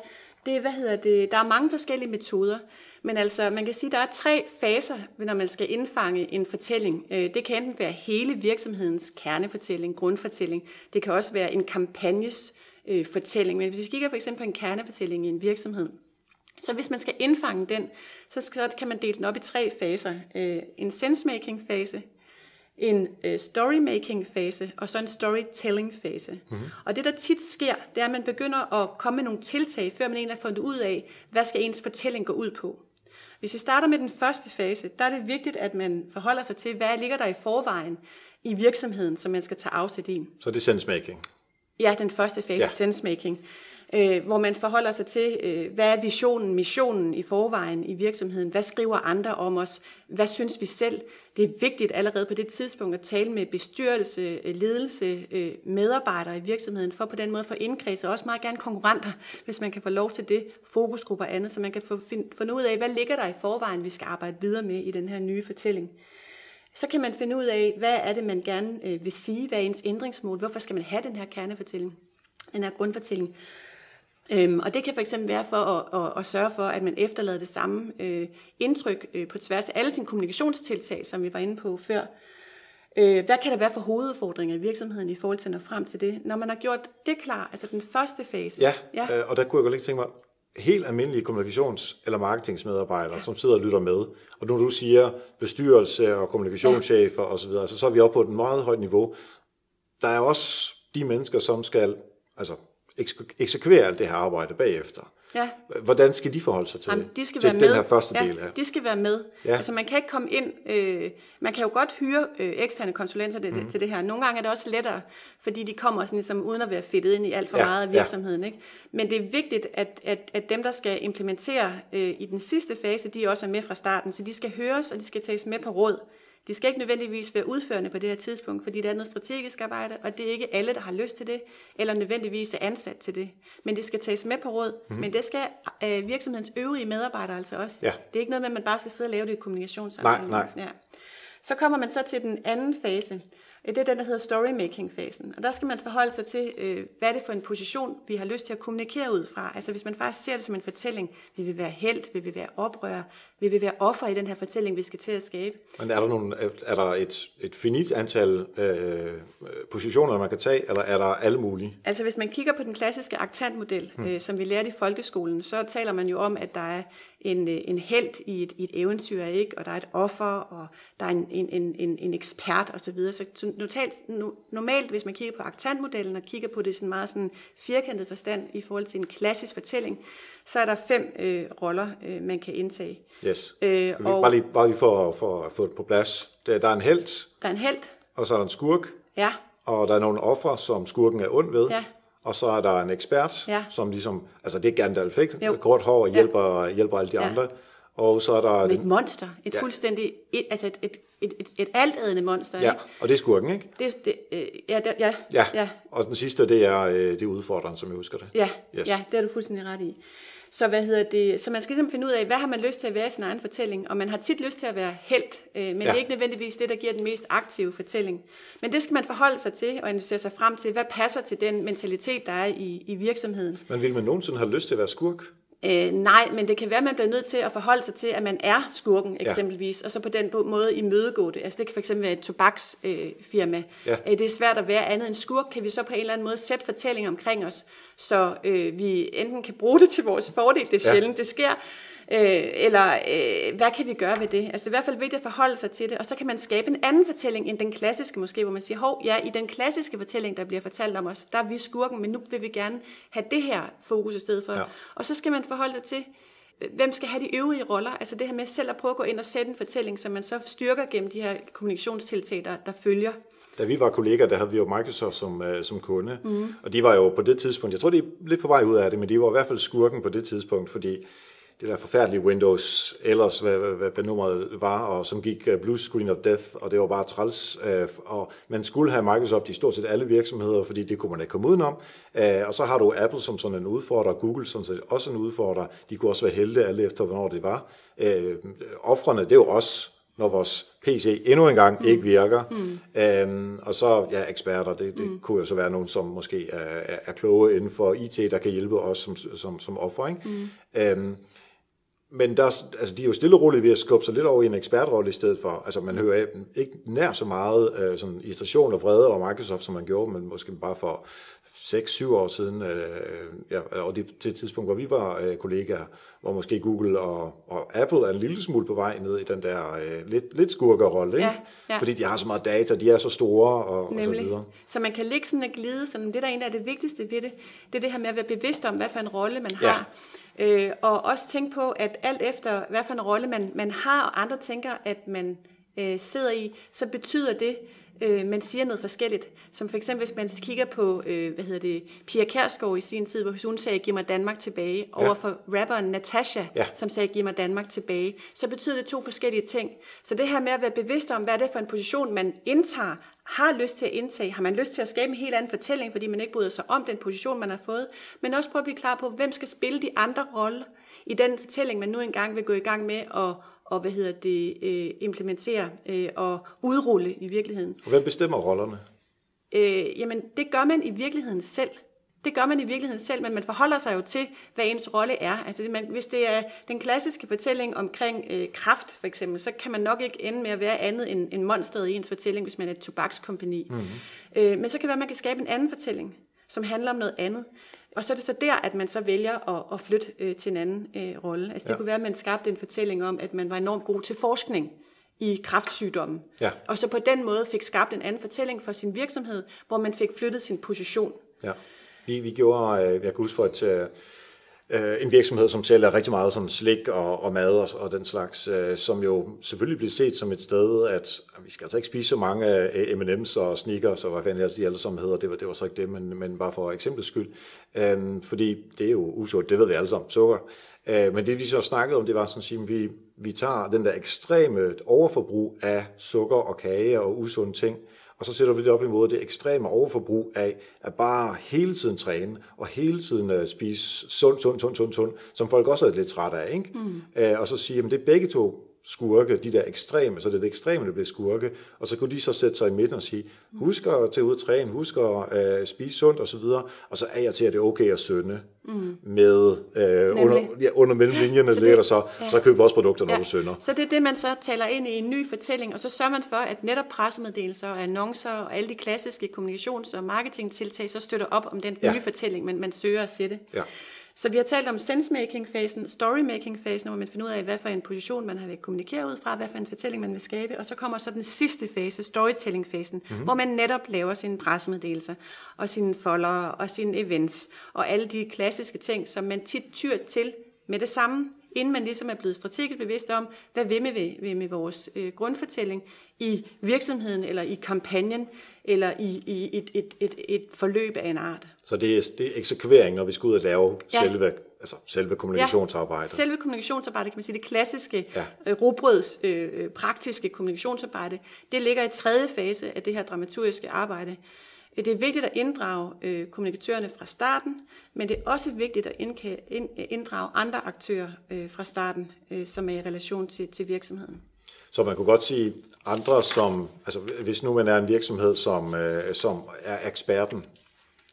det, hvad hedder det, der er mange forskellige metoder. Men altså, man kan sige, at der er tre faser, når man skal indfange en fortælling. Øh, det kan enten være hele virksomhedens kernefortælling, grundfortælling. Det kan også være en kampagnes øh, fortælling. Men hvis vi kigger for eksempel på en kernefortælling i en virksomhed, Så hvis man skal indfange den, så, skal, så kan man dele den op i tre faser. Øh, en sense-making-fase, en øh, story-making-fase, og så en storytelling-fase. Mm-hmm. Og det, der tit sker, det er, at man begynder at komme med nogle tiltag, før man egentlig har fundet ud af, hvad skal ens fortælling gå ud på. Hvis vi starter med den første fase, der er det vigtigt, at man forholder sig til, hvad ligger der i forvejen i virksomheden, som man skal tage afsæt i. Så det er sensemaking? Ja, den første fase, ja. sensemaking øh, hvor man forholder sig til, øh, hvad er visionen, missionen i forvejen i virksomheden, hvad skriver andre om os, hvad synes vi selv. Det er vigtigt allerede på det tidspunkt at tale med bestyrelse, øh, ledelse, øh, medarbejdere i virksomheden, for på den måde at få indkredset, og også meget gerne konkurrenter, hvis man kan få lov til det, fokusgrupper og andet, så man kan få finde ud af, hvad ligger der i forvejen, vi skal arbejde videre med i den her nye fortælling. Så kan man finde ud af, hvad er det, man gerne øh, vil sige, hvad er ens ændringsmål, hvorfor skal man have den her kernefortælling, den her grundfortælling. Øhm, og det kan fx være for at, at, at sørge for, at man efterlader det samme øh, indtryk øh, på tværs af alle sine kommunikationstiltag, som vi var inde på før. Øh, hvad kan der være for hovedudfordringer i virksomheden i forhold til at nå frem til det? Når man har gjort det klar, altså den første fase. Ja, ja. Øh, og der kunne jeg godt ikke tænke mig, helt almindelige kommunikations- eller marketingsmedarbejdere, som sidder og lytter med. Og når du siger bestyrelse og kommunikationschefer ja. osv., altså, så er vi oppe på et meget højt niveau. Der er også de mennesker, som skal altså, eksekvere alt det her arbejde bagefter. Ja. Hvordan skal de forholde sig til, Jamen, de skal til være den med. her første ja, del her? de skal være med. Ja. Altså man kan ikke komme ind, øh, man kan jo godt hyre øh, eksterne konsulenter til, mm. til det her. Nogle gange er det også lettere, fordi de kommer sådan ligesom, uden at være fedtet ind i alt for ja, meget af virksomheden. Ja. Ikke? Men det er vigtigt, at, at, at dem, der skal implementere øh, i den sidste fase, de også er med fra starten. Så de skal høres, og de skal tages med på råd. De skal ikke nødvendigvis være udførende på det her tidspunkt, fordi det er noget strategisk arbejde, og det er ikke alle, der har lyst til det, eller nødvendigvis er ansat til det. Men det skal tages med på råd, mm-hmm. men det skal øh, virksomhedens øvrige medarbejdere altså også. Ja. Det er ikke noget med, at man bare skal sidde og lave det i kommunikationssammenhæng. Nej, nej. Ja. Så kommer man så til den anden fase, det er den, der hedder storymaking-fasen. Og der skal man forholde sig til, øh, hvad er det for en position, vi har lyst til at kommunikere ud fra. Altså hvis man faktisk ser det som en fortælling, vi vil være held, vi vil være oprør, vi vil være offer i den her fortælling, vi skal til at skabe. Men er der, nogle, er der et, et finit antal øh, positioner, man kan tage, eller er der alle mulige? Altså hvis man kigger på den klassiske aktantmodel, hmm. øh, som vi lærte i folkeskolen, så taler man jo om, at der er en, øh, en held i et, i et eventyr, ikke? og der er et offer, og der er en, en, en, en ekspert osv. Så, så normalt, normalt, hvis man kigger på aktantmodellen og kigger på det sådan meget sådan firkantet forstand i forhold til en klassisk fortælling, så er der fem øh, roller, øh, man kan indtage. Yes. Øh, og, bare, lige, bare lige for, for at få det på plads. Der, der er en held. Der er en held. Og så er der en skurk. Ja. Og der er nogle offer, som skurken er ond ved. Ja. Og så er der en ekspert, ja. som ligesom, altså det er Gandalf, ikke? Jo. Kort hår hjælper, ja. hjælper alle de ja. andre. Og så er der... Et monster. Et ja. fuldstændig... Et, altså et, et, et, et, et altædende monster. Ja, ikke? og det er skurken, ikke? Det, det, øh, ja, det, ja, ja, ja. Og den sidste, det er, øh, det er udfordreren, som jeg husker det. Ja, yes. ja, det er du fuldstændig ret i. Så, hvad hedder det? så man skal ligesom finde ud af, hvad har man lyst til at være i sin egen fortælling, og man har tit lyst til at være held, øh, men ja. det er ikke nødvendigvis det, der giver den mest aktive fortælling. Men det skal man forholde sig til, og analysere sig frem til, hvad passer til den mentalitet, der er i, i virksomheden. Men vil man nogensinde have lyst til at være skurk? Øh, nej, men det kan være, at man bliver nødt til at forholde sig til, at man er skurken eksempelvis, ja. og så på den måde imødegå det. Altså det kan fx være et tobaksfirma. Øh, ja. øh, det er svært at være andet end skurk. Kan vi så på en eller anden måde sætte fortælling omkring os, så øh, vi enten kan bruge det til vores fordel, det er sjældent, ja. det sker, Øh, eller øh, hvad kan vi gøre ved det? Altså det er i hvert fald vigtigt at forholde sig til det, og så kan man skabe en anden fortælling end den klassiske måske, hvor man siger, hov, ja, i den klassiske fortælling, der bliver fortalt om os, der er vi skurken, men nu vil vi gerne have det her fokus i stedet for. Ja. Og så skal man forholde sig til, hvem skal have de øvrige roller? Altså det her med selv at prøve at gå ind og sætte en fortælling, som man så styrker gennem de her kommunikationstiltag, der, der følger. Da vi var kolleger, der havde vi jo Microsoft som, uh, som kunde, mm. og de var jo på det tidspunkt, jeg tror, de er lidt på vej ud af det, men de var i hvert fald skurken på det tidspunkt, fordi det der forfærdelige Windows, ellers hvad, hvad, hvad nummeret var, og som gik uh, blue screen of death, og det var bare træls. Uh, og man skulle have Microsoft i stort set alle virksomheder, fordi det kunne man ikke komme udenom. Uh, og så har du Apple som sådan en udfordrer, Google som sådan også en udfordrer. De kunne også være heldige alle efter, hvornår det var. Uh, offrene, det er jo også når vores PC endnu en gang mm. ikke virker. Mm. Um, og så, ja, eksperter, det, det mm. kunne jo så være nogen, som måske er, er, er kloge inden for IT, der kan hjælpe os som, som, som offer. Ikke? Mm. Um, men der, altså, de er jo stille og roligt ved at skubbe sig lidt over i en ekspertrolle i stedet for. Altså man hører ikke nær så meget øh, sådan irritation og vrede over Microsoft, som man gjorde, men måske bare for 6-7 år siden, øh, ja, og det til et tidspunkt, hvor vi var øh, kollegaer, hvor måske Google og, og Apple er en lille smule på vej ned i den der øh, lidt, lidt skurkerrolle, ikke? Ja, ja. fordi de har så meget data, de er så store og, og så videre. Så man kan ligge sådan og glide, sådan, det der egentlig er det vigtigste ved det, det er det her med at være bevidst om, hvad for en rolle man har. Ja. Øh, og også tænke på, at alt efter, hvad for en rolle man, man har, og andre tænker, at man øh, sidder i, så betyder det, øh, man siger noget forskelligt. Som for eksempel, hvis man kigger på, øh, hvad hedder det, Pia Kærsgaard i sin tid, hvor hun sagde, giv mig Danmark tilbage, ja. over for rapperen Natasha, ja. som sagde, giv mig Danmark tilbage, så betyder det to forskellige ting. Så det her med at være bevidst om, hvad er det for en position, man indtager, har lyst til at indtage, har man lyst til at skabe en helt anden fortælling, fordi man ikke bryder sig om den position, man har fået, men også prøve at blive klar på, hvem skal spille de andre roller i den fortælling, man nu engang vil gå i gang med at og hvad hedder det, øh, implementere øh, og udrulle i virkeligheden. Og hvem bestemmer rollerne? Øh, jamen, det gør man i virkeligheden selv. Det gør man i virkeligheden selv, men man forholder sig jo til, hvad ens rolle er. Altså, man, hvis det er den klassiske fortælling omkring øh, kraft, for eksempel, så kan man nok ikke ende med at være andet end, end monsteret i ens fortælling, hvis man er et tobakskompani. Mm-hmm. Øh, men så kan det være, at man kan skabe en anden fortælling, som handler om noget andet. Og så er det så der, at man så vælger at, at flytte øh, til en anden øh, rolle. Altså det ja. kunne være, at man skabte en fortælling om, at man var enormt god til forskning i kraftsygdommen. Ja. Og så på den måde fik skabt en anden fortælling for sin virksomhed, hvor man fik flyttet sin position. Ja. Vi, vi gjorde, øh, jeg kan huske for et, øh, en virksomhed, som sælger rigtig meget som slik og, og mad og, og den slags, øh, som jo selvfølgelig bliver set som et sted, at vi skal altså ikke spise så mange øh, M&M's og Snickers og hvad fanden de alle sammen hedder, det var, det var så ikke det, men, men bare for eksempels skyld. Øh, fordi det er jo usundt, det ved vi alle sammen, sukker. Øh, men det vi så snakkede om, det var sådan at vi, vi tager den der ekstreme overforbrug af sukker og kage og usunde ting, og så sætter vi det op imod det ekstreme overforbrug af at bare hele tiden træne, og hele tiden uh, spise sund, sund, sund, sund, sund, som folk også er lidt træt af. Ikke? Mm. Uh, og så sige, at det er begge to skurke, de der ekstreme, så det er det ekstreme, der bliver skurke, og så kunne de så sætte sig i midten og sige, husk at tage ud og træne, husk at uh, spise sundt osv., og, og så er jeg til, at det er okay at sønde mm. med uh, under, ja, under mellemlinjerne, så det, så, ja. så køber vi også produkter, når ja. du sønder. Så det er det, man så taler ind i en ny fortælling, og så sørger man for, at netop pressemeddelelser og annoncer og alle de klassiske kommunikations- og marketingtiltag, så støtter op om den ja. nye fortælling, man, man søger at sætte. Ja. Så vi har talt om sensemaking-fasen, storymaking-fasen, hvor man finder ud af, hvad for en position man har vil kommunikere ud fra, hvad for en fortælling man vil skabe, og så kommer så den sidste fase, storytelling-fasen, mm-hmm. hvor man netop laver sine pressemeddelelser, og sine follower, og sine events, og alle de klassiske ting, som man tit tyr til med det samme, inden man ligesom er blevet strategisk bevidst om, hvad vil vi med, med vores øh, grundfortælling i virksomheden eller i kampagnen, eller i, i et, et, et, et forløb af en art. Så det er, det er eksekvering, når vi skal ud og lave ja. selve, altså selve kommunikationsarbejdet? Ja, selve kommunikationsarbejdet, kan man sige, det klassiske ja. øh, robrøds øh, praktiske kommunikationsarbejde, det ligger i tredje fase af det her dramaturgiske arbejde. Det er vigtigt at inddrage øh, kommunikatørerne fra starten, men det er også vigtigt at inddrage andre aktører øh, fra starten, øh, som er i relation til, til virksomheden. Så man kunne godt sige andre, som, altså hvis nu man er en virksomhed, som, øh, som er eksperten,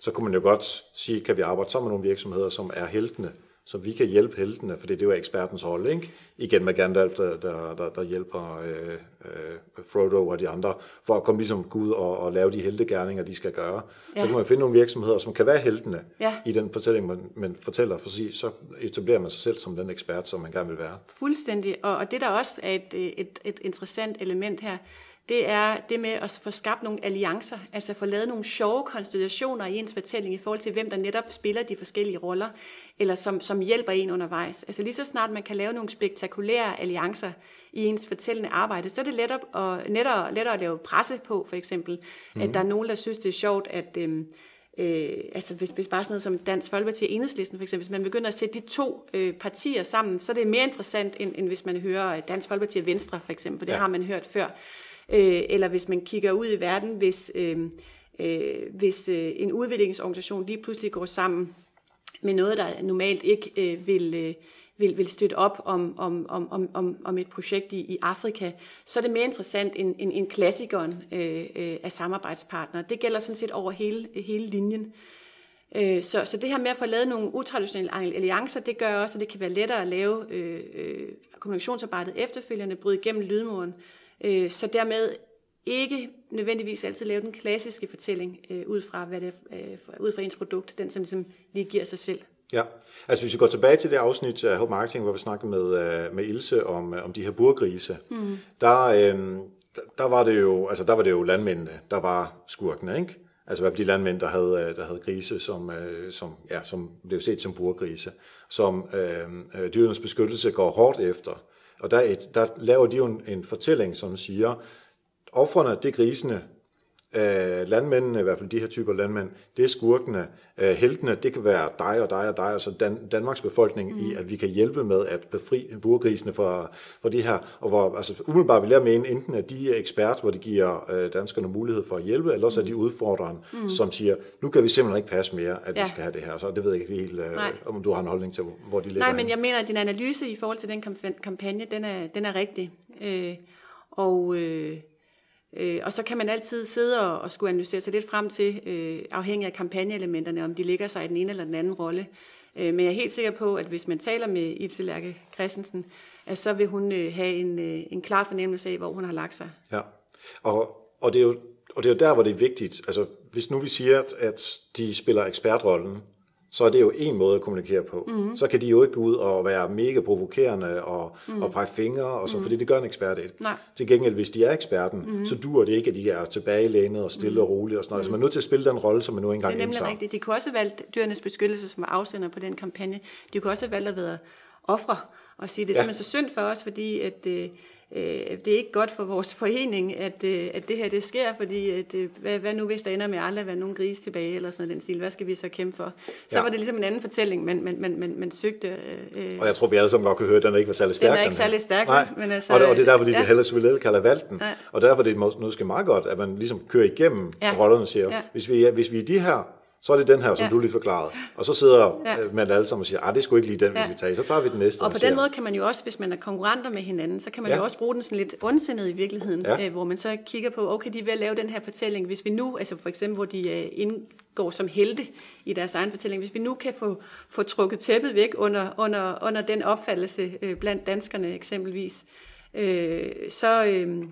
så kunne man jo godt sige, kan vi arbejde sammen med nogle virksomheder, som er heltene, så vi kan hjælpe heltene, for det er jo ekspertens rolle, ikke? Igen med Gandalf, der, der, der, der hjælper øh, øh, Frodo og de andre, for at komme ligesom Gud og, og lave de heltegærninger, de skal gøre. Ja. Så kan man finde nogle virksomheder, som kan være heltene ja. i den fortælling, man, man fortæller, for så etablerer man sig selv som den ekspert, som man gerne vil være. Fuldstændig, og, og det der også er et, et, et interessant element her, det er det med at få skabt nogle alliancer, altså få lavet nogle sjove konstellationer i ens fortælling i forhold til, hvem der netop spiller de forskellige roller, eller som, som hjælper en undervejs. Altså lige så snart man kan lave nogle spektakulære alliancer i ens fortællende arbejde, så er det lettere, og, lettere, lettere at lave presse på, for eksempel. Mm. At mhm. der er nogen, der synes, det er sjovt, at... Øhm, Øh, altså hvis, hvis bare sådan noget som Dansk Folkeparti og Enhedslisten for eksempel, hvis man begynder at sætte de to øh, partier sammen, så er det mere interessant, end, end hvis man hører Dansk Folkeparti og Venstre for eksempel, for det ja. har man hørt før øh, eller hvis man kigger ud i verden, hvis, øh, øh, hvis øh, en udviklingsorganisation lige pludselig går sammen med noget, der normalt ikke øh, vil, øh, vil, vil støtte op om, om, om, om, om et projekt i, i Afrika, så er det mere interessant end, end, end klassikeren øh, øh, af samarbejdspartnere. Det gælder sådan set over hele, hele linjen. Øh, så, så det her med at få lavet nogle utraditionelle alliancer, det gør også, at det kan være lettere at lave øh, øh, kommunikationsarbejdet efterfølgende, bryde igennem lydmuren, øh, så dermed ikke nødvendigvis altid lave den klassiske fortælling øh, ud fra hvad det er, øh, ud fra ens produkt, den som ligesom lige giver sig selv. Ja, altså hvis vi går tilbage til det afsnit af Help Marketing, hvor vi snakkede med, øh, med Ilse om, øh, om de her burgrise, mm. der, øh, der var det jo, altså der var det jo landmændene, der var skurkene, ikke? Altså hvad de landmænd, der havde, øh, der havde grise, som, øh, som, ja, som blev set som burgrise, som øh, dyrenes beskyttelse går hårdt efter. Og der, der laver de jo en, en fortælling, som siger, offrene, det er grisene, øh, landmændene, i hvert fald de her typer landmænd, det er skurkene. Øh, heltene, det kan være dig og dig og dig, altså Dan, Danmarks befolkning, mm. i at vi kan hjælpe med at befri burgrisene fra, fra de her, og hvor altså, umiddelbart vil jeg mene, enten at de er ekspert, hvor de giver øh, danskerne mulighed for at hjælpe, eller også mm. er de udfordreren, mm. som siger, nu kan vi simpelthen ikke passe mere, at ja. vi skal have det her. Så det ved jeg ikke helt, øh, om du har en holdning til, hvor de ligger. Nej, men jeg mener, at din analyse i forhold til den kampagne, den er, den er rigtig. Øh, og... Øh, Øh, og så kan man altid sidde og, og skulle analysere sig lidt frem til, øh, afhængig af kampagneelementerne, om de ligger sig i den ene eller den anden rolle. Øh, men jeg er helt sikker på, at hvis man taler med Ilse Christensen, at så vil hun øh, have en, øh, en klar fornemmelse af, hvor hun har lagt sig. Ja, og, og, det er jo, og det er jo der, hvor det er vigtigt. Altså, hvis nu vi siger, at de spiller ekspertrollen, så er det jo en måde at kommunikere på. Mm. Så kan de jo ikke gå ud og være mega provokerende og, mm. og pege fingre, og så, mm. fordi det gør en ekspert ikke. Nej. Til gengæld, hvis de er eksperten, mm. så duer det ikke, at de er tilbagelænet og stille mm. og roligt og sådan noget. Mm. Så man er nødt til at spille den rolle, som man nu engang indtager. Det er nemlig rigtigt. De kunne også have valgt dyrenes beskyttelse som afsender på den kampagne. De kunne også have valgt at være ofre og sige, det er ja. simpelthen så synd for os, fordi at, øh, øh, det er ikke godt for vores forening, at, øh, at det her det sker, fordi at, øh, hvad, hvad nu hvis der ender med aldrig at være nogen gris tilbage, eller sådan den stil, hvad skal vi så kæmpe for? Så ja. var det ligesom en anden fortælling, man, man, man, man, man søgte. Øh, og jeg tror, vi alle sammen godt kan høre, at den ikke var særlig stærk. Den er ikke særlig stærk, Nej. men altså... Og, og det er derfor, de ja. hellere vil kalder valgten. Ja. Og derfor er det måske meget godt, at man ligesom kører igennem ja. rollerne og siger, ja. hvis, vi, hvis vi er de her, så er det den her, som ja. du lige forklarede. Og så sidder ja. Øh, man alle sammen og siger, ah, det skulle ikke lige den, vi skal tage. Så tager vi den næste. Og, og på den måde kan man jo også, hvis man er konkurrenter med hinanden, så kan man ja. jo også bruge den sådan lidt ondsindet i virkeligheden, ja. øh, hvor man så kigger på, okay, de vil lave den her fortælling. Hvis vi nu, altså for eksempel, hvor de øh, indgår som helte i deres egen fortælling, hvis vi nu kan få, få trukket tæppet væk under, under, under den opfattelse øh, blandt danskerne eksempelvis, øh, så... Øh,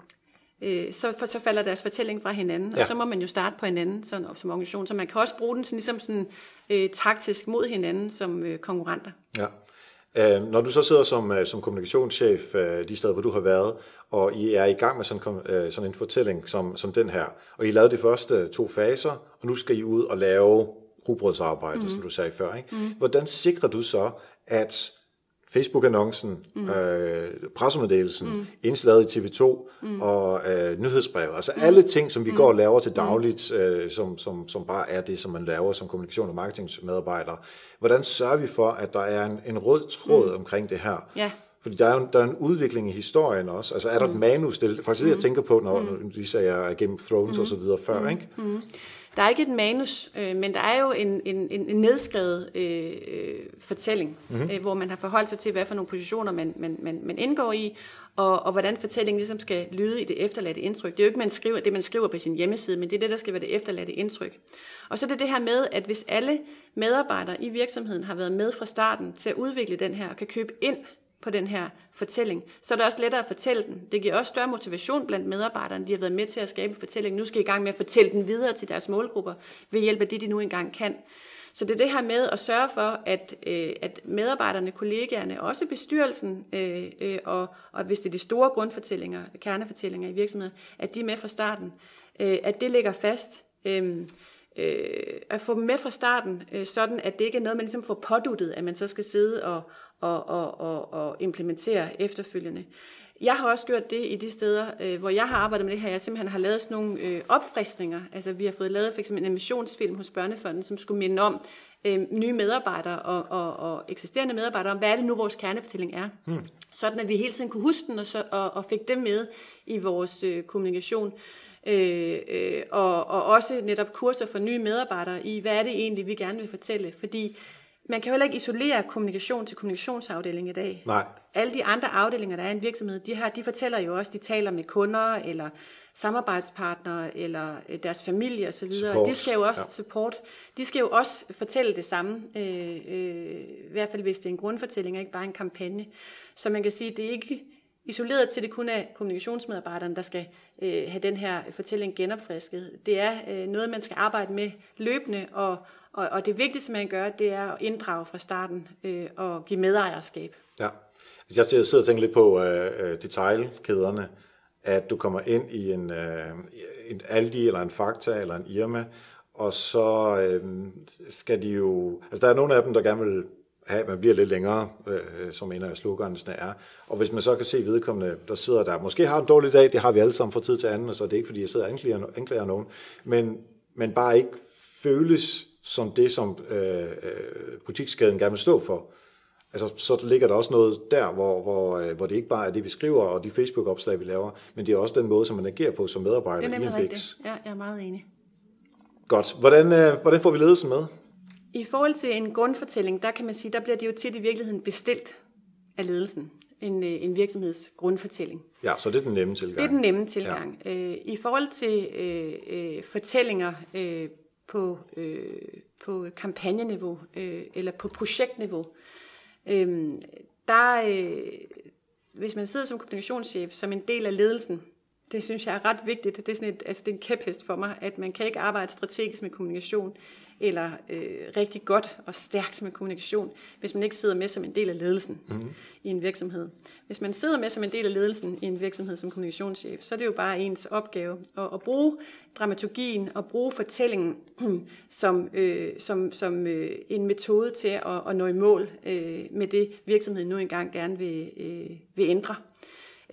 øh, så, for, så falder deres fortælling fra hinanden, ja. og så må man jo starte på hinanden sådan, som organisation. Så man kan også bruge den sådan, ligesom sådan, øh, taktisk mod hinanden som øh, konkurrenter. Ja. Øh, når du så sidder som, øh, som kommunikationschef øh, de steder, hvor du har været, og I er i gang med sådan, øh, sådan en fortælling som, som den her, og I lavede de første to faser, og nu skal I ud og lave rugbrødsarbejde, mm. som du sagde før. Ikke? Mm. Hvordan sikrer du så, at Facebook-annoncen, mm. øh, pressemeddelelsen, mm. indslaget i TV2 mm. og øh, nyhedsbrev. Altså mm. alle ting, som vi mm. går og laver til mm. dagligt, øh, som, som, som bare er det, som man laver som kommunikation- og marketingsmedarbejder. Hvordan sørger vi for, at der er en, en rød tråd mm. omkring det her? Ja. Fordi der er, jo, der er en udvikling i historien også. Altså er der mm. et manus? Det er faktisk det, jeg mm. tænker på, når mm. vi sagde Game of Thrones mm. og så videre før, mm. ikke? Mm. Der er ikke et manus, øh, men der er jo en, en, en nedskrevet øh, øh, fortælling, mm-hmm. øh, hvor man har forholdt sig til, hvad for nogle positioner man, man, man, man indgår i, og, og hvordan fortællingen ligesom skal lyde i det efterladte indtryk. Det er jo ikke man skriver, det, man skriver på sin hjemmeside, men det er det, der skal være det efterladte indtryk. Og så er det det her med, at hvis alle medarbejdere i virksomheden har været med fra starten til at udvikle den her, og kan købe ind på den her fortælling, så er det også lettere at fortælle den. Det giver også større motivation blandt medarbejderne. De har været med til at skabe en fortælling. Nu skal I i gang med at fortælle den videre til deres målgrupper ved hjælp af det, de nu engang kan. Så det er det her med at sørge for, at, øh, at medarbejderne, kollegaerne, også bestyrelsen, øh, øh, og, og hvis det er de store grundfortællinger, kernefortællinger i virksomheden, at de er med fra starten. Øh, at det ligger fast. Øh, øh, at få dem med fra starten, øh, sådan at det ikke er noget, man ligesom får påduttet, at man så skal sidde og, og, og, og, og implementere efterfølgende. Jeg har også gjort det i de steder, øh, hvor jeg har arbejdet med det her. Jeg simpelthen har lavet sådan nogle øh, opfriskninger. Altså vi har fået lavet for eksempel en animationsfilm hos Børnefonden, som skulle minde om øh, nye medarbejdere og, og, og eksisterende medarbejdere om, hvad er det nu, vores kernefortælling er. Hmm. Sådan at vi hele tiden kunne huske den og, så, og, og fik det med i vores øh, kommunikation. Øh, øh, og, og også netop kurser for nye medarbejdere i, hvad er det egentlig, vi gerne vil fortælle. Fordi man kan heller ikke isolere kommunikation til kommunikationsafdeling i dag. Nej. Alle de andre afdelinger, der er i en virksomhed, de, har, de fortæller jo også, de taler med kunder, eller samarbejdspartnere, eller øh, deres familie osv. Support. De skal jo også Ja. support. De skal jo også fortælle det samme, øh, øh, i hvert fald hvis det er en grundfortælling, og ikke bare en kampagne. Så man kan sige, det er ikke isoleret til, det kun er kommunikationsmedarbejderne, der skal øh, have den her fortælling genopfrisket. Det er øh, noget, man skal arbejde med løbende, og, og, og det vigtigste, man gør, det er at inddrage fra starten øh, og give medejerskab. Ja. Altså, jeg sidder og tænker lidt på øh, øh, detailkæderne, at du kommer ind i en, øh, en Aldi eller en Fakta eller en Irma, og så øh, skal de jo... Altså der er nogle af dem, der gerne vil have, at man bliver lidt længere, øh, øh, som en af slogansene er. Og hvis man så kan se vedkommende, der sidder der, måske har en dårlig dag, det har vi alle sammen fra tid til anden, og så er det ikke, fordi jeg sidder og anklager, anklager nogen, men, men bare ikke føles som det, som øh, øh, butikskæden gerne vil stå for. Altså, så ligger der også noget der, hvor, hvor, øh, hvor det ikke bare er det, vi skriver, og de Facebook-opslag, vi laver, men det er også den måde, som man agerer på som medarbejder Det er i nemlig en rigtigt. Ja, jeg er meget enig. Godt. Hvordan, øh, hvordan får vi ledelsen med? I forhold til en grundfortælling, der kan man sige, der bliver det jo tit i virkeligheden bestilt af ledelsen, en, øh, en virksomheds grundfortælling. Ja, så det er den nemme tilgang. Det er den nemme tilgang. Ja. Øh, I forhold til øh, øh, fortællinger øh, på, øh, på kampagneniveau øh, eller på projektniveau, øh, der, øh, hvis man sidder som kommunikationschef, som en del af ledelsen, det synes jeg er ret vigtigt. Det er, sådan et, altså det er en kæphest for mig, at man kan ikke arbejde strategisk med kommunikation, eller øh, rigtig godt og stærkt med kommunikation, hvis man ikke sidder med som en del af ledelsen mm. i en virksomhed. Hvis man sidder med som en del af ledelsen i en virksomhed som kommunikationschef, så er det jo bare ens opgave at, at bruge dramaturgien og bruge fortællingen som, øh, som, som øh, en metode til at, at nå i mål øh, med det, virksomheden nu engang gerne vil, øh, vil ændre.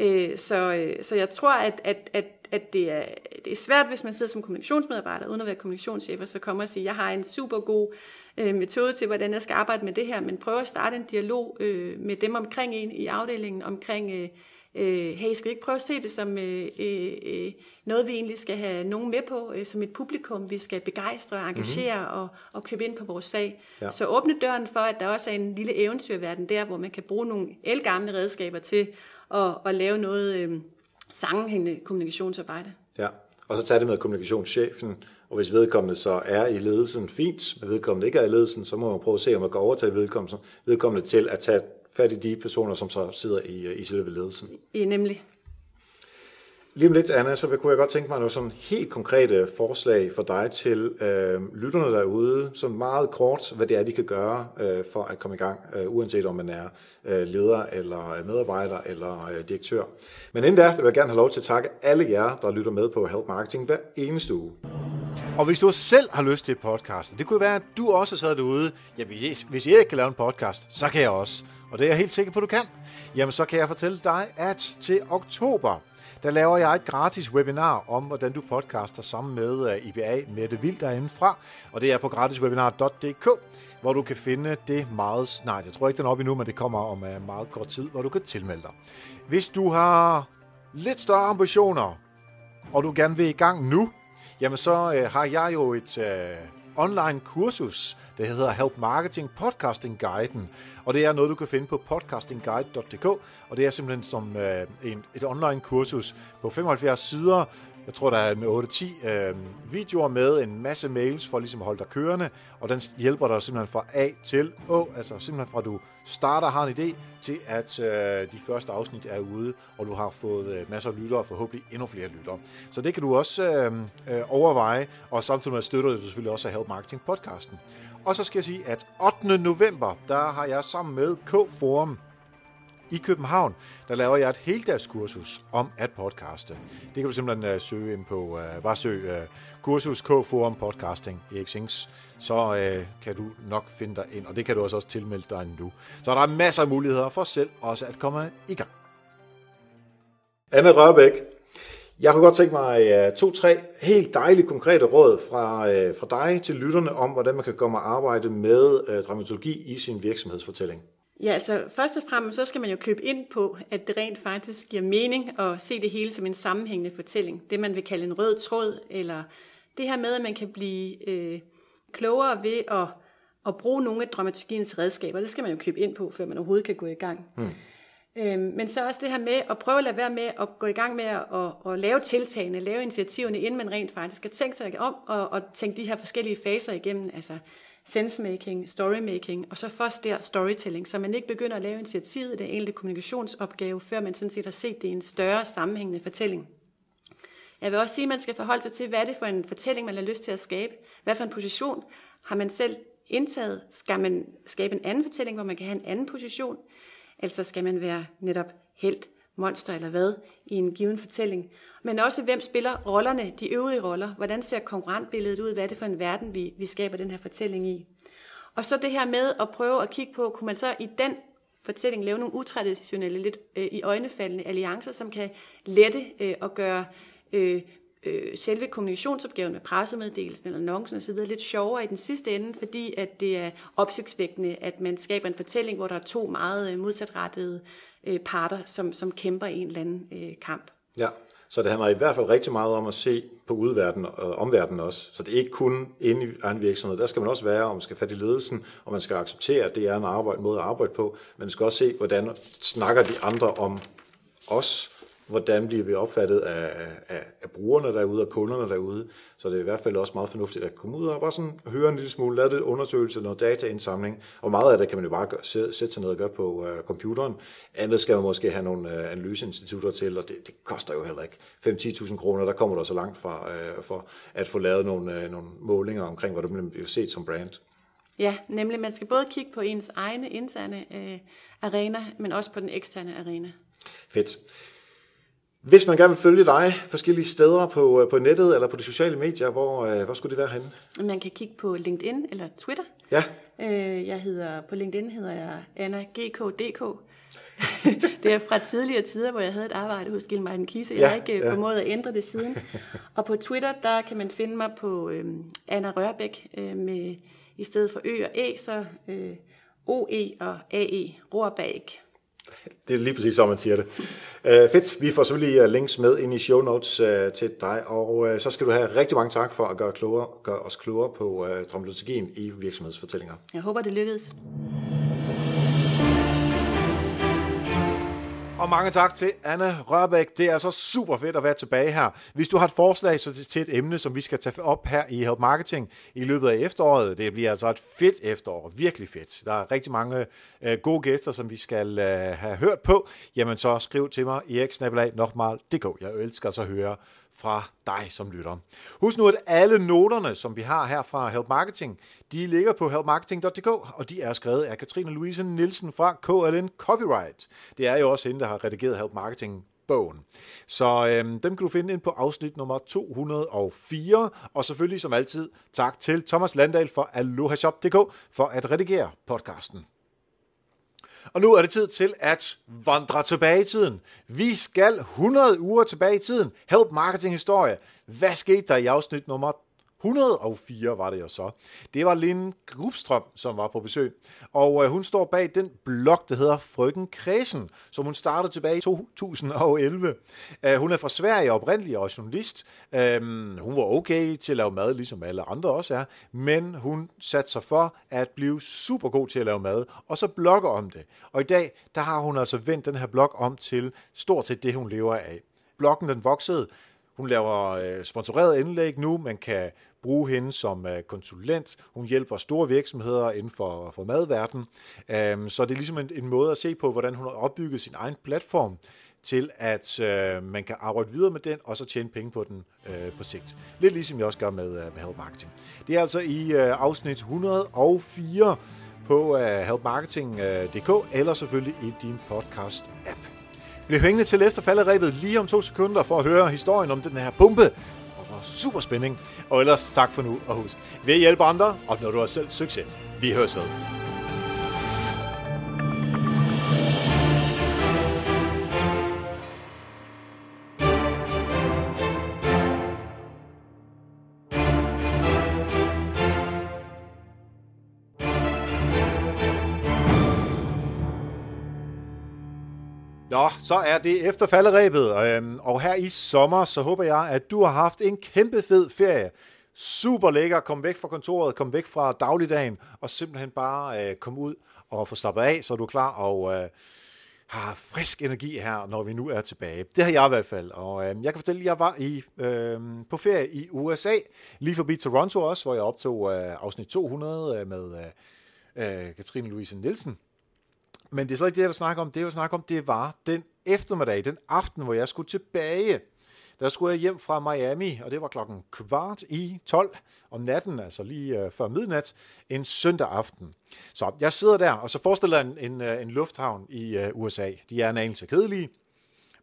Øh, så, øh, så jeg tror, at, at, at, at det, er, det er svært, hvis man sidder som kommunikationsmedarbejder, uden at være kommunikationschef, og så kommer og siger, jeg har en super god øh, metode til, hvordan jeg skal arbejde med det her, men prøv at starte en dialog øh, med dem omkring en i afdelingen, omkring, øh, øh, hey, skal vi ikke prøve at se det som øh, øh, noget, vi egentlig skal have nogen med på, øh, som et publikum, vi skal begejstre engagere mm-hmm. og, og købe ind på vores sag. Ja. Så åbne døren for, at der også er en lille eventyrverden der, hvor man kan bruge nogle elgamle redskaber til at, at lave noget øh, sammenhængende kommunikationsarbejde. Ja, og så tage det med kommunikationschefen, og hvis vedkommende så er i ledelsen, fint. Men vedkommende ikke er i ledelsen, så må man prøve at se, om man kan overtage vedkommende, vedkommende til at tage fat i de personer, som så sidder i, i selve ledelsen. I, nemlig. Lige om lidt, Anna, så kunne jeg godt tænke mig nogle sådan helt konkrete forslag for dig til øh, lytterne derude, som meget kort, hvad det er, de kan gøre øh, for at komme i gang, øh, uanset om man er øh, leder eller øh, medarbejder eller øh, direktør. Men inden da, vil jeg gerne have lov til at takke alle jer, der lytter med på Help Marketing hver eneste uge. Og hvis du selv har lyst til podcasten, det kunne være, at du også sad derude, ja, hvis jeg ikke kan lave en podcast, så kan jeg også. Og det er jeg helt sikker på, du kan. Jamen, så kan jeg fortælle dig, at til oktober, der laver jeg et gratis webinar om, hvordan du podcaster sammen med uh, IBA Mette Vild derindefra. Og det er på gratiswebinar.dk, hvor du kan finde det meget snart. Jeg tror ikke, den er oppe endnu, men det kommer om uh, meget kort tid, hvor du kan tilmelde dig. Hvis du har lidt større ambitioner, og du gerne vil i gang nu, jamen så uh, har jeg jo et online kursus, der hedder Help Marketing Podcasting Guiden, og det er noget, du kan finde på podcastingguide.dk, og det er simpelthen som øh, en, et online kursus på 75 sider. Jeg tror, der er en 8-10 øh, videoer med en masse mails for ligesom at holde dig kørende, og den hjælper dig simpelthen fra A til Å, altså simpelthen fra du starter har en idé, til at øh, de første afsnit er ude, og du har fået øh, masser af lyttere, og forhåbentlig endnu flere lyttere. Så det kan du også øh, øh, overveje, og samtidig med at støtter det selvfølgelig også af Help Marketing podcasten. Og så skal jeg sige, at 8. november, der har jeg sammen med K-Forum i København, der laver jeg et heldagskursus om at podcaste. Det kan du simpelthen uh, søge ind på, uh, bare søg uh, kursus K-Forum Podcasting i Xings, så uh, kan du nok finde dig ind, og det kan du også, også tilmelde dig nu. Så der er masser af muligheder for selv også at komme i gang. Anne Rørbæk, jeg kunne godt tænke mig uh, to-tre helt dejlige konkrete råd fra, fra dig til lytterne om, hvordan man kan komme og arbejde med dramaturgi i sin virksomhedsfortælling. Ja, altså først og fremmest så skal man jo købe ind på, at det rent faktisk giver mening at se det hele som en sammenhængende fortælling. Det man vil kalde en rød tråd, eller det her med, at man kan blive øh, klogere ved at, at bruge nogle af dramaturgiens redskaber. Det skal man jo købe ind på, før man overhovedet kan gå i gang. Mm. Øhm, men så også det her med at prøve at lade være med at gå i gang med at, at, at lave tiltagene, lave initiativerne, inden man rent faktisk skal tænke sig om og, og tænke de her forskellige faser igennem, altså sensemaking, storymaking, og så først der storytelling, så man ikke begynder at lave initiativet, den enkelte kommunikationsopgave, før man sådan set har set det i en større sammenhængende fortælling. Jeg vil også sige, at man skal forholde sig til, hvad er det for en fortælling, man har lyst til at skabe? Hvad for en position har man selv indtaget? Skal man skabe en anden fortælling, hvor man kan have en anden position? Altså skal man være netop helt, monster eller hvad i en given fortælling. Men også, hvem spiller rollerne, de øvrige roller. Hvordan ser konkurrentbilledet ud? Hvad er det for en verden, vi, vi skaber den her fortælling i? Og så det her med at prøve at kigge på, kunne man så i den fortælling lave nogle utraditionelle, lidt øh, i øjnefaldende alliancer, som kan lette øh, og gøre øh, øh, selve kommunikationsopgaven med pressemeddelelsen eller annoncen osv. lidt sjovere i den sidste ende, fordi at det er opsigtsvækkende, at man skaber en fortælling, hvor der er to meget øh, modsatrettede øh, parter, som, som kæmper i en eller anden øh, kamp. Ja, så det handler i hvert fald rigtig meget om at se på udverdenen og øh, omverdenen også. Så det er ikke kun inde i egen virksomhed. Der skal man også være, og man skal fatte i ledelsen, og man skal acceptere, at det er en arbejde, måde at arbejde på. Men man skal også se, hvordan snakker de andre om os, hvordan bliver vi opfattet af, af, af brugerne derude og kunderne derude. Så det er i hvert fald også meget fornuftigt at komme ud og bare sådan høre en lille smule, lave det undersøgelse, noget dataindsamling. Og meget af det kan man jo bare gøre, sætte sig ned og gøre på uh, computeren. Andet skal man måske have nogle uh, analyseinstitutter til, og det, det koster jo heller ikke 5-10.000 kroner. Der kommer der så langt fra uh, for at få lavet nogle, uh, nogle målinger omkring, hvor det bliver set som brand. Ja, nemlig man skal både kigge på ens egne interne uh, arena, men også på den eksterne arena. Fedt. Hvis man gerne vil følge dig forskellige steder på, øh, på nettet eller på de sociale medier, hvor, øh, hvor skulle det være henne? Man kan kigge på LinkedIn eller Twitter. Ja. Øh, jeg hedder, på LinkedIn hedder jeg Anna GKDK. det er fra tidligere tider, hvor jeg havde et arbejde hos Gilmartin Kise. Jeg ja, har ikke ja. formået at ændre det siden. Og på Twitter, der kan man finde mig på øh, Anna Rørbæk, øh, med, i stedet for Ø og E, så øh, OE og AE, Rørbæk. Det er lige præcis, som man siger det. Uh, fedt. Vi får selvfølgelig øh, links med ind i show notes uh, til dig, og uh, så skal du have rigtig mange tak for at gøre, klogere, gøre os klogere på uh, dramaturgien i virksomhedsfortællinger. Jeg håber, det lykkedes. Og mange tak til Anna Rørbæk. Det er så super fedt at være tilbage her. Hvis du har et forslag til et emne, som vi skal tage op her i Help Marketing i løbet af efteråret, det bliver altså et fedt efterår. Virkelig fedt. Der er rigtig mange øh, gode gæster, som vi skal øh, have hørt på. Jamen så skriv til mig eriksnabelag.dk. Jeg elsker så at høre fra dig som lytter. Husk nu, at alle noterne, som vi har her fra Help Marketing, de ligger på helpmarketing.dk, og de er skrevet af Katrine Louise Nielsen fra KLN Copyright. Det er jo også hende, der har redigeret Help Marketing bogen. Så øhm, dem kan du finde ind på afsnit nummer 204, og selvfølgelig som altid tak til Thomas Landahl fra alohashop.dk for at redigere podcasten. Og nu er det tid til at vandre tilbage i tiden. Vi skal 100 uger tilbage i tiden. Help Marketing Historie. Hvad skete der i afsnit nummer 104 var det jo så. Det var Linde Grubstrøm, som var på besøg. Og øh, hun står bag den blog, der hedder Frøken Kredsen, som hun startede tilbage i 2011. Øh, hun er fra Sverige oprindelig og journalist. Øh, hun var okay til at lave mad, ligesom alle andre også er. Men hun satte sig for at blive super god til at lave mad, og så blogger om det. Og i dag, der har hun altså vendt den her blog om til stort set det, hun lever af. Bloggen den voksede hun laver øh, sponsoreret indlæg nu. Man kan bruge hende som øh, konsulent. Hun hjælper store virksomheder inden for, for madverden. Um, så det er ligesom en, en måde at se på, hvordan hun har opbygget sin egen platform til, at øh, man kan arbejde videre med den, og så tjene penge på den øh, på sigt. Lidt ligesom jeg også gør med, øh, med Help Marketing. Det er altså i øh, afsnit 104 på øh, helpmarketing.dk, øh, eller selvfølgelig i din podcast-app. Bliv hængende til efter falderæbet lige om to sekunder for at høre historien om den her pumpe. Og super spænding. Og ellers tak for nu, og husk, ved at hjælpe andre, opnår du også selv succes. Vi høres ved. Så er det efter falderæbet, øhm, og her i sommer, så håber jeg, at du har haft en kæmpe fed ferie. super lækker kom komme væk fra kontoret, komme væk fra dagligdagen, og simpelthen bare øh, komme ud og få slappet af, så er du klar og øh, har frisk energi her, når vi nu er tilbage. Det har jeg i hvert fald, og øh, jeg kan fortælle, at jeg var i, øh, på ferie i USA, lige forbi Toronto også, hvor jeg optog øh, afsnit 200 øh, med øh, øh Katrine Louise Nielsen. Men det er slet ikke det, jeg vil snakke om. Det, jeg vil snakke om, det var den eftermiddag, den aften, hvor jeg skulle tilbage der skulle jeg hjem fra Miami, og det var klokken kvart i 12 om natten, altså lige øh, før midnat, en søndag aften. Så jeg sidder der, og så forestiller jeg en, en, øh, en lufthavn i øh, USA. De er en anelse kedelige,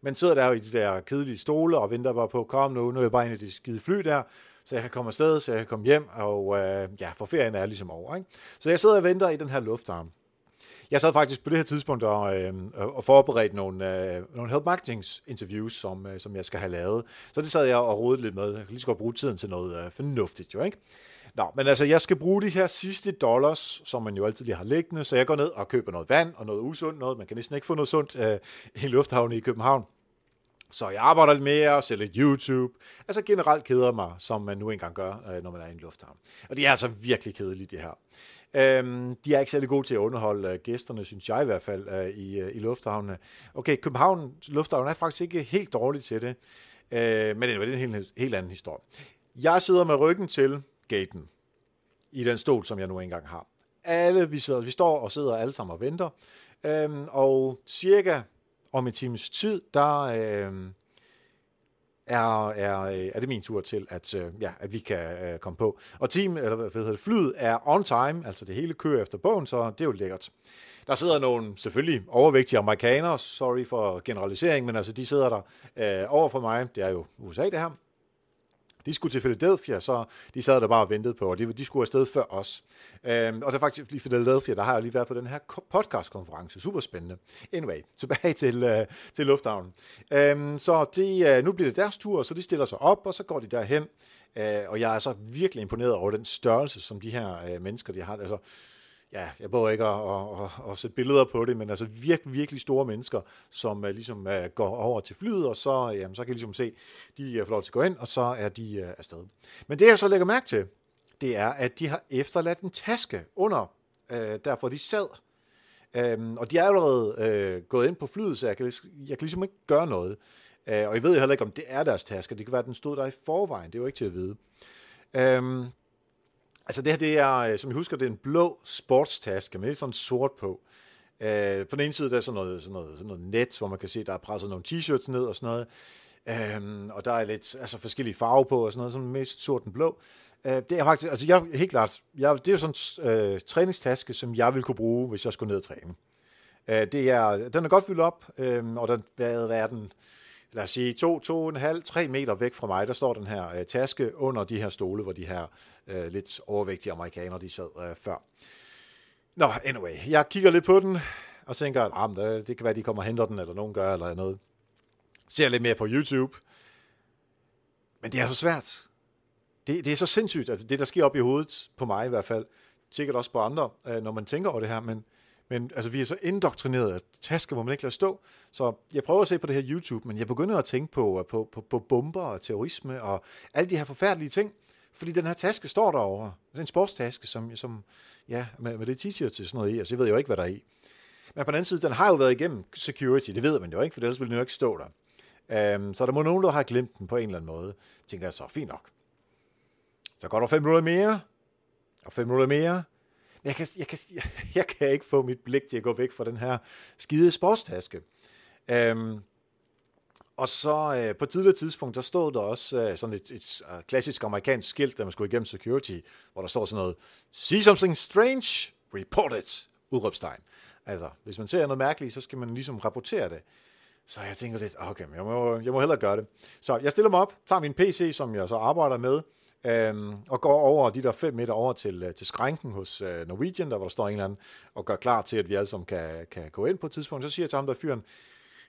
men sidder der i de der kedelige stole og venter bare på, kom nu, nu er jeg bare en af de skide fly der, så jeg kan komme afsted, så jeg kan komme hjem, og øh, ja, for ferien er ligesom over. Ikke? Så jeg sidder og venter i den her lufthavn. Jeg sad faktisk på det her tidspunkt og, øh, og forberedte nogle, øh, nogle help marketing interviews, som, øh, som jeg skal have lavet. Så det sad jeg og rodede lidt med. Jeg kan lige så godt bruge tiden til noget øh, fornuftigt, jo ikke? Nå, men altså, jeg skal bruge de her sidste dollars, som man jo altid lige har liggende, så jeg går ned og køber noget vand og noget usundt noget. Man kan næsten ikke få noget sundt øh, i lufthavnen i København. Så jeg arbejder lidt mere, ser lidt YouTube. Altså generelt keder mig, som man nu engang gør, øh, når man er i en lufthavn. Og det er altså virkelig kedeligt, det her. Øhm, de er ikke særlig gode til at underholde øh, gæsterne, synes jeg i hvert fald, øh, i, øh, i lufthavnene. Okay, København Lufthavn er faktisk ikke helt dårlig til det, øh, men det er en helt, helt anden historie. Jeg sidder med ryggen til gaten i den stol, som jeg nu engang har. Alle, vi, sidder, vi står og sidder alle sammen og venter, øhm, og cirka om en times tid, der øh, er, er, øh, er det min tur til, at, øh, ja, at vi kan øh, komme på. Og team, eller hvad hedder det, flyet er on time, altså det hele kører efter bogen, så det er jo lækkert. Der sidder nogle selvfølgelig overvægtige amerikanere, sorry for generalisering, men altså de sidder der øh, over for mig, det er jo USA det her, de skulle til Philadelphia, så de sad der bare og ventede på, og de, de skulle afsted før os. Øhm, og der faktisk lige Philadelphia, der har jeg lige været på den her podcastkonference. Super spændende. Anyway, tilbage til, øh, til lufthavnen. Øhm, så de, øh, nu bliver det deres tur, så de stiller sig op, og så går de derhen. Øh, og jeg er så virkelig imponeret over den størrelse, som de her øh, mennesker, de har. Altså, ja, jeg prøver ikke at, at, at, at sætte billeder på det, men altså virkelig, virkelig store mennesker, som uh, ligesom uh, går over til flyet, og så, jamen, så kan I ligesom se, de uh, får lov til at gå ind, og så er de uh, afsted. Men det jeg så lægger mærke til, det er, at de har efterladt en taske under, uh, der hvor de sad. Um, og de er allerede uh, gået ind på flyet, så jeg kan, jeg kan ligesom ikke gøre noget. Uh, og jeg ved heller ikke, om det er deres taske. Det kan være, at den stod der i forvejen. Det er jo ikke til at vide. Um, Altså det her, det er, øh, som jeg husker, det er en blå sportstaske med lidt sådan sort på. Øh, på den ene side, der er sådan noget, sådan, noget, sådan noget net, hvor man kan se, der er presset nogle t-shirts ned og sådan noget. Øh, og der er lidt altså forskellige farver på og sådan noget, sådan mest sort og blå. Øh, det er faktisk, altså jeg helt klart, jeg, det er jo sådan en øh, træningstaske, som jeg ville kunne bruge, hvis jeg skulle ned og træne. Øh, det er, den er godt fyldt op, øh, og den, hvad, hvad er den, lad os sige, to, to en halv, tre meter væk fra mig, der står den her øh, taske under de her stole, hvor de her øh, lidt overvægtige amerikanere, de sad øh, før. Nå, anyway, jeg kigger lidt på den, og tænker, at ah, øh, det kan være, de kommer og henter den, eller nogen gør, eller noget. Ser lidt mere på YouTube. Men det er så svært. Det, det er så sindssygt, at det, der sker op i hovedet, på mig i hvert fald, sikkert også på andre, øh, når man tænker over det her, men men altså, vi er så indoktrineret, at tasker må man ikke lade stå. Så jeg prøver at se på det her YouTube, men jeg begynder at tænke på, på, på, på bomber og terrorisme og alle de her forfærdelige ting. Fordi den her taske står derovre. Det er en sportstaske, som, som ja, med, med det t-shirt til sådan noget i. Altså, jeg ved jo ikke, hvad der er i. Men på den anden side, den har jo været igennem security. Det ved man jo ikke, for ellers ville den jo ikke stå der. Um, så der må nogen, der har glemt den på en eller anden måde. Tænker jeg så, fint nok. Så går der fem minutter mere, og fem minutter mere, jeg kan, jeg, kan, jeg kan ikke få mit blik til at gå væk fra den her skide sportstaske. Øhm, og så øh, på et tidligere tidspunkt, der stod der også øh, sådan et, et uh, klassisk amerikansk skilt, der man skulle igennem security, hvor der står sådan noget, see something strange, report it, udråbstegn. Altså, hvis man ser noget mærkeligt, så skal man ligesom rapportere det. Så jeg tænker lidt, okay, men jeg må, jeg må hellere gøre det. Så jeg stiller mig op, tager min PC, som jeg så arbejder med, øhm, og går over de der fem meter over til, øh, til skrænken hos øh, Norwegian, der hvor der står en eller anden, og gør klar til, at vi alle sammen kan, kan gå ind på et tidspunkt. Så siger jeg til ham der fyren,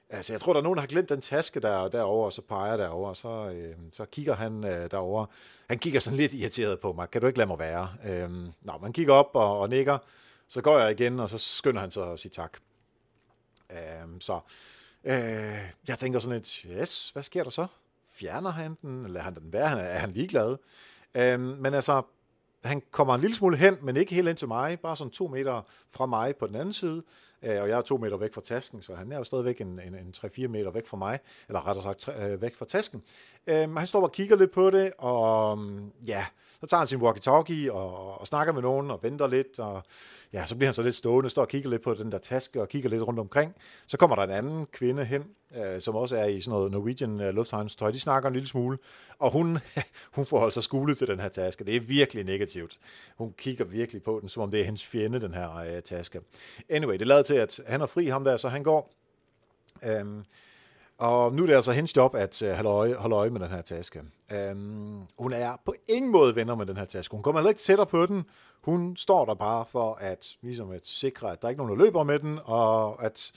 altså jeg tror, der er nogen, der har glemt den taske der derovre, og så peger derover, derovre, og så, øh, så kigger han øh, derovre. Han kigger sådan lidt irriteret på mig, kan du ikke lade mig være? Øhm, nå, man kigger op og, og nikker, så går jeg igen, og så skynder han sig at sige tak. Øhm, så øh, jeg tænker sådan lidt, yes, hvad sker der så? Fjerner han den? eller han den være? Er han ligeglad? Øhm, men altså, han kommer en lille smule hen, men ikke helt ind til mig, bare sådan to meter fra mig på den anden side, øh, og jeg er to meter væk fra tasken, så han er jo stadigvæk en, en, en 3-4 meter væk fra mig, eller rettere sagt tre, øh, væk fra tasken. Øhm, han står og kigger lidt på det, og øhm, ja, så tager han sin walkie-talkie og, og snakker med nogen og venter lidt, og ja, så bliver han så lidt stående, står og kigger lidt på den der taske og kigger lidt rundt omkring. Så kommer der en anden kvinde hen, øh, som også er i sådan noget Norwegian øh, Lufthavns-tøj. De snakker en lille smule, og hun, hun får altså skulet til den her taske. Det er virkelig negativt. Hun kigger virkelig på den, som om det er hendes fjende, den her øh, taske. Anyway, det lader til, at han er fri ham der, så han går. Øhm, og nu er det altså hendes job at øh, holde, øje, holde øje med den her taske. Øhm, hun er på ingen måde venner med den her taske. Hun kommer heller ikke tættere på den. Hun står der bare for at, ligesom at sikre, at der ikke er nogen, der løber med den, og at,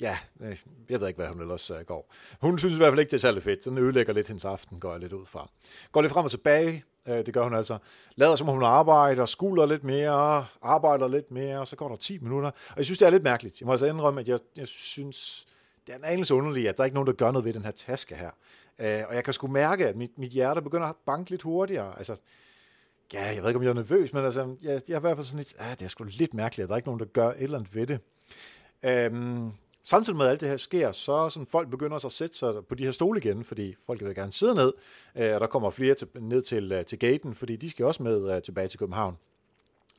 ja, øh, jeg ved ikke, hvad hun ellers øh, går. Hun synes i hvert fald ikke, det er særlig fedt. Den ødelægger lidt hendes aften, går jeg lidt ud fra. Går lidt frem og tilbage, det gør hun altså. Lader som om hun arbejder, skuler lidt mere, arbejder lidt mere, så går der 10 minutter. Og jeg synes, det er lidt mærkeligt. Jeg må altså indrømme, at jeg, jeg synes, det er en anelse underligt, at der er ikke nogen, der gør noget ved den her taske her. Øh, og jeg kan sgu mærke, at mit, mit hjerte begynder at banke lidt hurtigere. Altså, ja, jeg ved ikke, om jeg er nervøs, men altså, jeg, jeg er i hvert fald sådan lidt, ah, det er sgu lidt mærkeligt, at der er ikke nogen, der gør et eller andet ved det. Øhm, samtidig med at alt det her sker, så sådan folk begynder så at sætte sig på de her stole igen, fordi folk vil gerne sidde ned, øh, og der kommer flere til, ned til, øh, til gaten, fordi de skal også med øh, tilbage til København.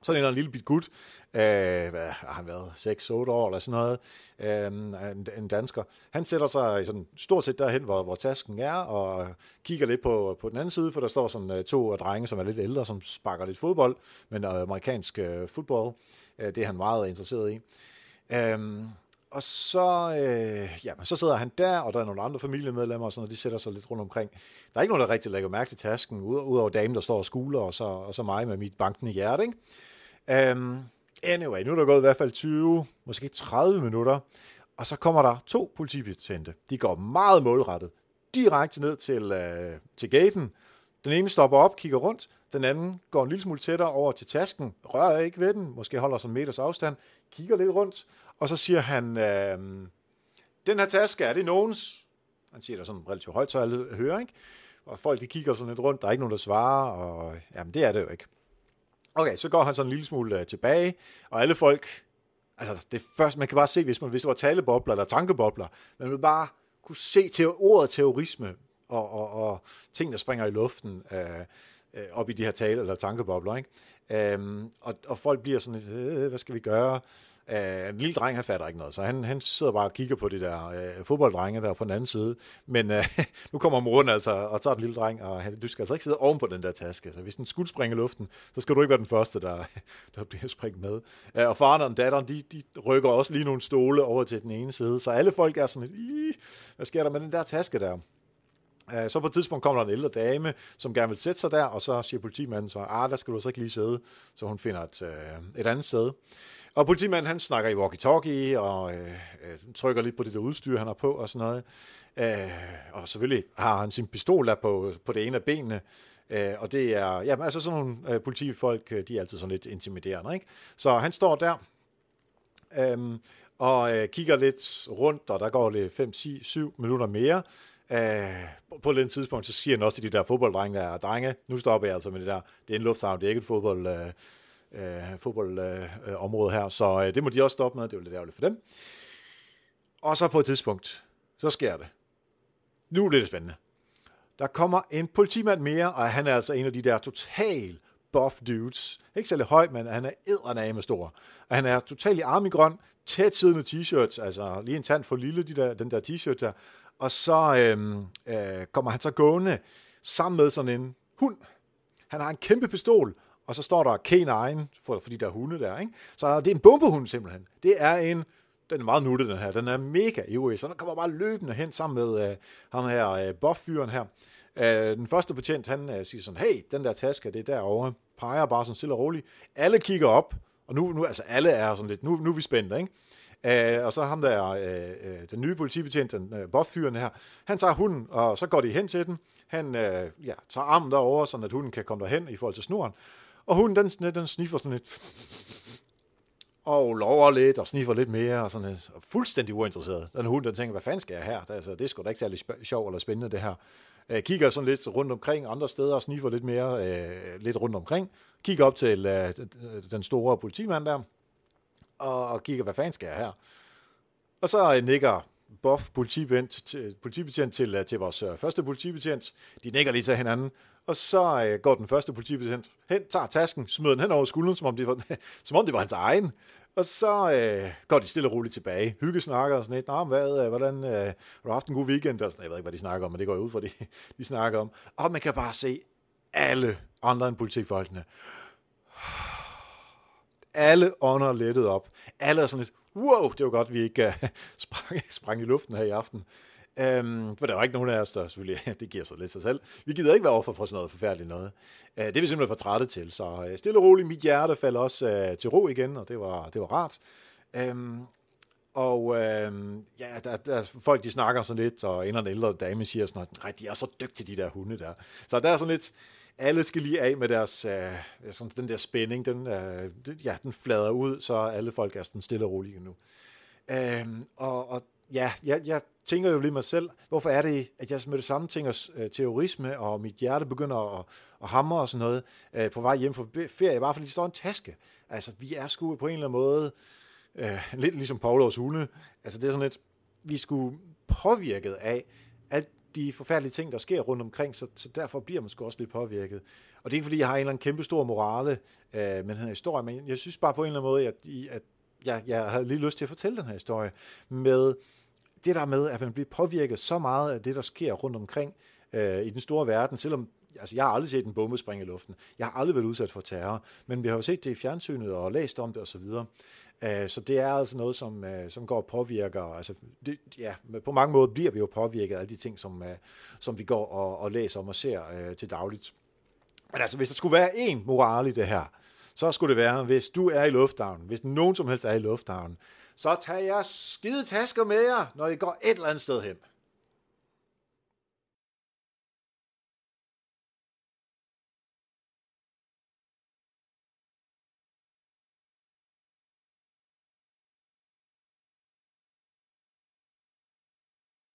Så er en lille bit gut, øh, hvad har han været, 6-8 år eller sådan noget, øh, en, en dansker. Han sætter sig sådan, stort set derhen, hvor, hvor tasken er, og kigger lidt på, på den anden side, for der står sådan øh, to øh, drenge, som er lidt ældre, som sparker lidt fodbold, men øh, amerikansk øh, fodbold, øh, det er han meget interesseret i. Øh, og så, øh, ja, så sidder han der, og der er nogle andre familiemedlemmer, og sådan, og de sætter sig lidt rundt omkring. Der er ikke nogen, der rigtig lægger mærke til tasken, udover damen, der står og skuler, og så, og så mig med mit bankende hjerte. Ikke? Um, anyway, nu er der gået i hvert fald 20, måske 30 minutter, og så kommer der to politibetjente. De går meget målrettet, direkte ned til, uh, til gaten. Den ene stopper op, kigger rundt, den anden går en lille smule tættere over til tasken, rører ikke ved den, måske holder sig en meters afstand, kigger lidt rundt, og så siger han, øh, den her taske, er det nogens? Han siger det sådan relativt højt, så alle hører, ikke? Og folk, de kigger sådan lidt rundt, der er ikke nogen, der svarer, og jamen, det er det jo ikke. Okay, så går han sådan en lille smule øh, tilbage, og alle folk, altså det først, man kan bare se, hvis, man, hvis det var talebobler eller tankebobler, man vil bare kunne se til ordet terrorisme og, og, og ting, der springer i luften øh, øh op i de her tale- eller tankebobler. Ikke? Um, og, og folk bliver sådan lidt, øh, hvad skal vi gøre? Uh, en lille dreng, han fatter ikke noget, så han, han sidder bare og kigger på de der øh, fodbolddrenge der på den anden side. Men øh, nu kommer moren altså og tager den lille dreng, og han, du skal altså ikke sidde oven på den der taske. Så hvis den skulle springe i luften, så skal du ikke være den første, der, der bliver springet med. Øh, og faren og datteren, de, de rykker også lige nogle stole over til den ene side. Så alle folk er sådan lidt, hvad sker der med den der taske der? Øh, så på et tidspunkt kommer der en ældre dame, som gerne vil sætte sig der, og så siger politimanden så, ah, der skal du så ikke lige sidde, så hun finder et, et andet sted. Og politimanden, han snakker i walkie-talkie, og øh, øh, trykker lidt på det der udstyr, han har på, og sådan noget. Øh, og selvfølgelig har han sin pistol der på, på det ene af benene, øh, og det er, ja, altså sådan nogle øh, politifolk, øh, de er altid sådan lidt intimiderende, ikke? Så han står der, øh, og øh, kigger lidt rundt, og der går lidt 5-7 minutter mere, Uh, på den tidspunkt, så siger han også til de der fodbolddrenge, der drenge, nu stopper jeg altså med det der, det er en lufthavn, det er ikke et fodbold, uh, øh, fodboldområde øh, her, så øh, det må de også stoppe med, det er jo lidt ærgerligt for dem. Og så på et tidspunkt, så sker det. Nu er det spændende. Der kommer en politimand mere, og han er altså en af de der total buff dudes. Ikke særlig høj, men han er eddernamme stor. Og han er totalt i armigrøn, tæt siddende t-shirts, altså lige en tand for lille, de der, den der t-shirt der. Og så øhm, øh, kommer han så gående sammen med sådan en hund. Han har en kæmpe pistol, og så står der K9, for, for der der hunde der, ikke? Så det er en bombehund simpelthen. Det er en, den er meget nuttet den her, den er mega ivrig, så den kommer bare løbende hen sammen med uh, ham her uh, buff-fyren her. Uh, den første betjent, han uh, siger sådan, hey, den der taske, det er derovre, peger bare sådan stille og roligt. Alle kigger op, og nu, nu altså alle er sådan lidt, nu, nu er vi spændte, ikke? Uh, og så ham der, uh, uh, den nye politibetjent, den uh, buff her, han tager hunden, og så går de hen til den. Han uh, ja, tager armen derover, så at hunden kan komme derhen i forhold til snoren. Og hunden, den, den sniffer sådan lidt. og lover lidt og sniffer lidt mere, og sådan og fuldstændig uinteresseret. Den hund, den tænker, hvad fanden skal jeg her? Det, altså, det er sgu da ikke særlig sjovt eller spændende, det her. Øh, kigger sådan lidt rundt omkring andre steder og sniffer lidt mere øh, lidt rundt omkring. Kigger op til øh, den store politimand der, og, og kigger, hvad fanden skal jeg her? Og så øh, nikker Boff politibetjent til, politibetjent til, øh, til vores øh, første politibetjent. De nikker lige til hinanden, og så øh, går den første politibetjent hen, tager tasken, smider den hen over skulderen, som om det var, som om det var hans egen. Og så øh, går de stille og roligt tilbage. Hygge snakker og sådan lidt. Nå, hvad, øh, hvordan, øh, har du haft en god weekend? Og sådan, jeg ved ikke, hvad de snakker om, men det går ud fra, det de snakker om. Og man kan bare se alle andre end politifolkene. Alle ånder lettet op. Alle er sådan lidt, wow, det var godt, vi ikke uh, sprang, sprang i luften her i aften. Øhm, for der var ikke nogen af os, der selvfølgelig, det giver sig lidt sig selv. Vi gider ikke være offer for sådan noget forfærdeligt noget. Øh, det er vi simpelthen for trætte til, så øh, stille og roligt, mit hjerte faldt også øh, til ro igen, og det var, det var rart. Øhm, og øh, ja, der, der, folk de snakker sådan lidt, og en eller anden ældre dame siger sådan noget, de er så dygtige, de der hunde der. Så der er sådan lidt, alle skal lige af med deres, øh, sådan, den der spænding, den, øh, den, ja, den flader ud, så alle folk er sådan stille og rolige nu. Øh, og, og ja, jeg, jeg tænker jo lige mig selv, hvorfor er det, at jeg med det samme tænker uh, terrorisme, og mit hjerte begynder at, at hamre og sådan noget, øh, på vej hjem fra ferie, bare fordi det står en taske. Altså, vi er sgu på en eller anden måde, øh, lidt ligesom Paulos hunde, altså det er sådan lidt, vi skulle påvirket af, at de forfærdelige ting, der sker rundt omkring, så, så derfor bliver man sgu også lidt påvirket. Og det er ikke, fordi jeg har en eller anden kæmpe stor morale øh, med den her historie, men jeg synes bare på en eller anden måde, at, at jeg, jeg havde lige lyst til at fortælle den her historie med det der med, at man bliver påvirket så meget af det, der sker rundt omkring øh, i den store verden, selvom altså jeg har aldrig set en bombe springe i luften. Jeg har aldrig været udsat for terror, men vi har jo set det i fjernsynet og læst om det osv. Øh, så det er altså noget, som, øh, som går og påvirker, altså det, ja, på mange måder bliver vi jo påvirket af de ting, som, øh, som vi går og, og læser om og ser øh, til dagligt. Men altså, hvis der skulle være én moral i det her, så skulle det være, hvis du er i lufthavnen, hvis nogen som helst er i lufthavnen, så tag jeres skide tasker med jer, når I går et eller andet sted hen.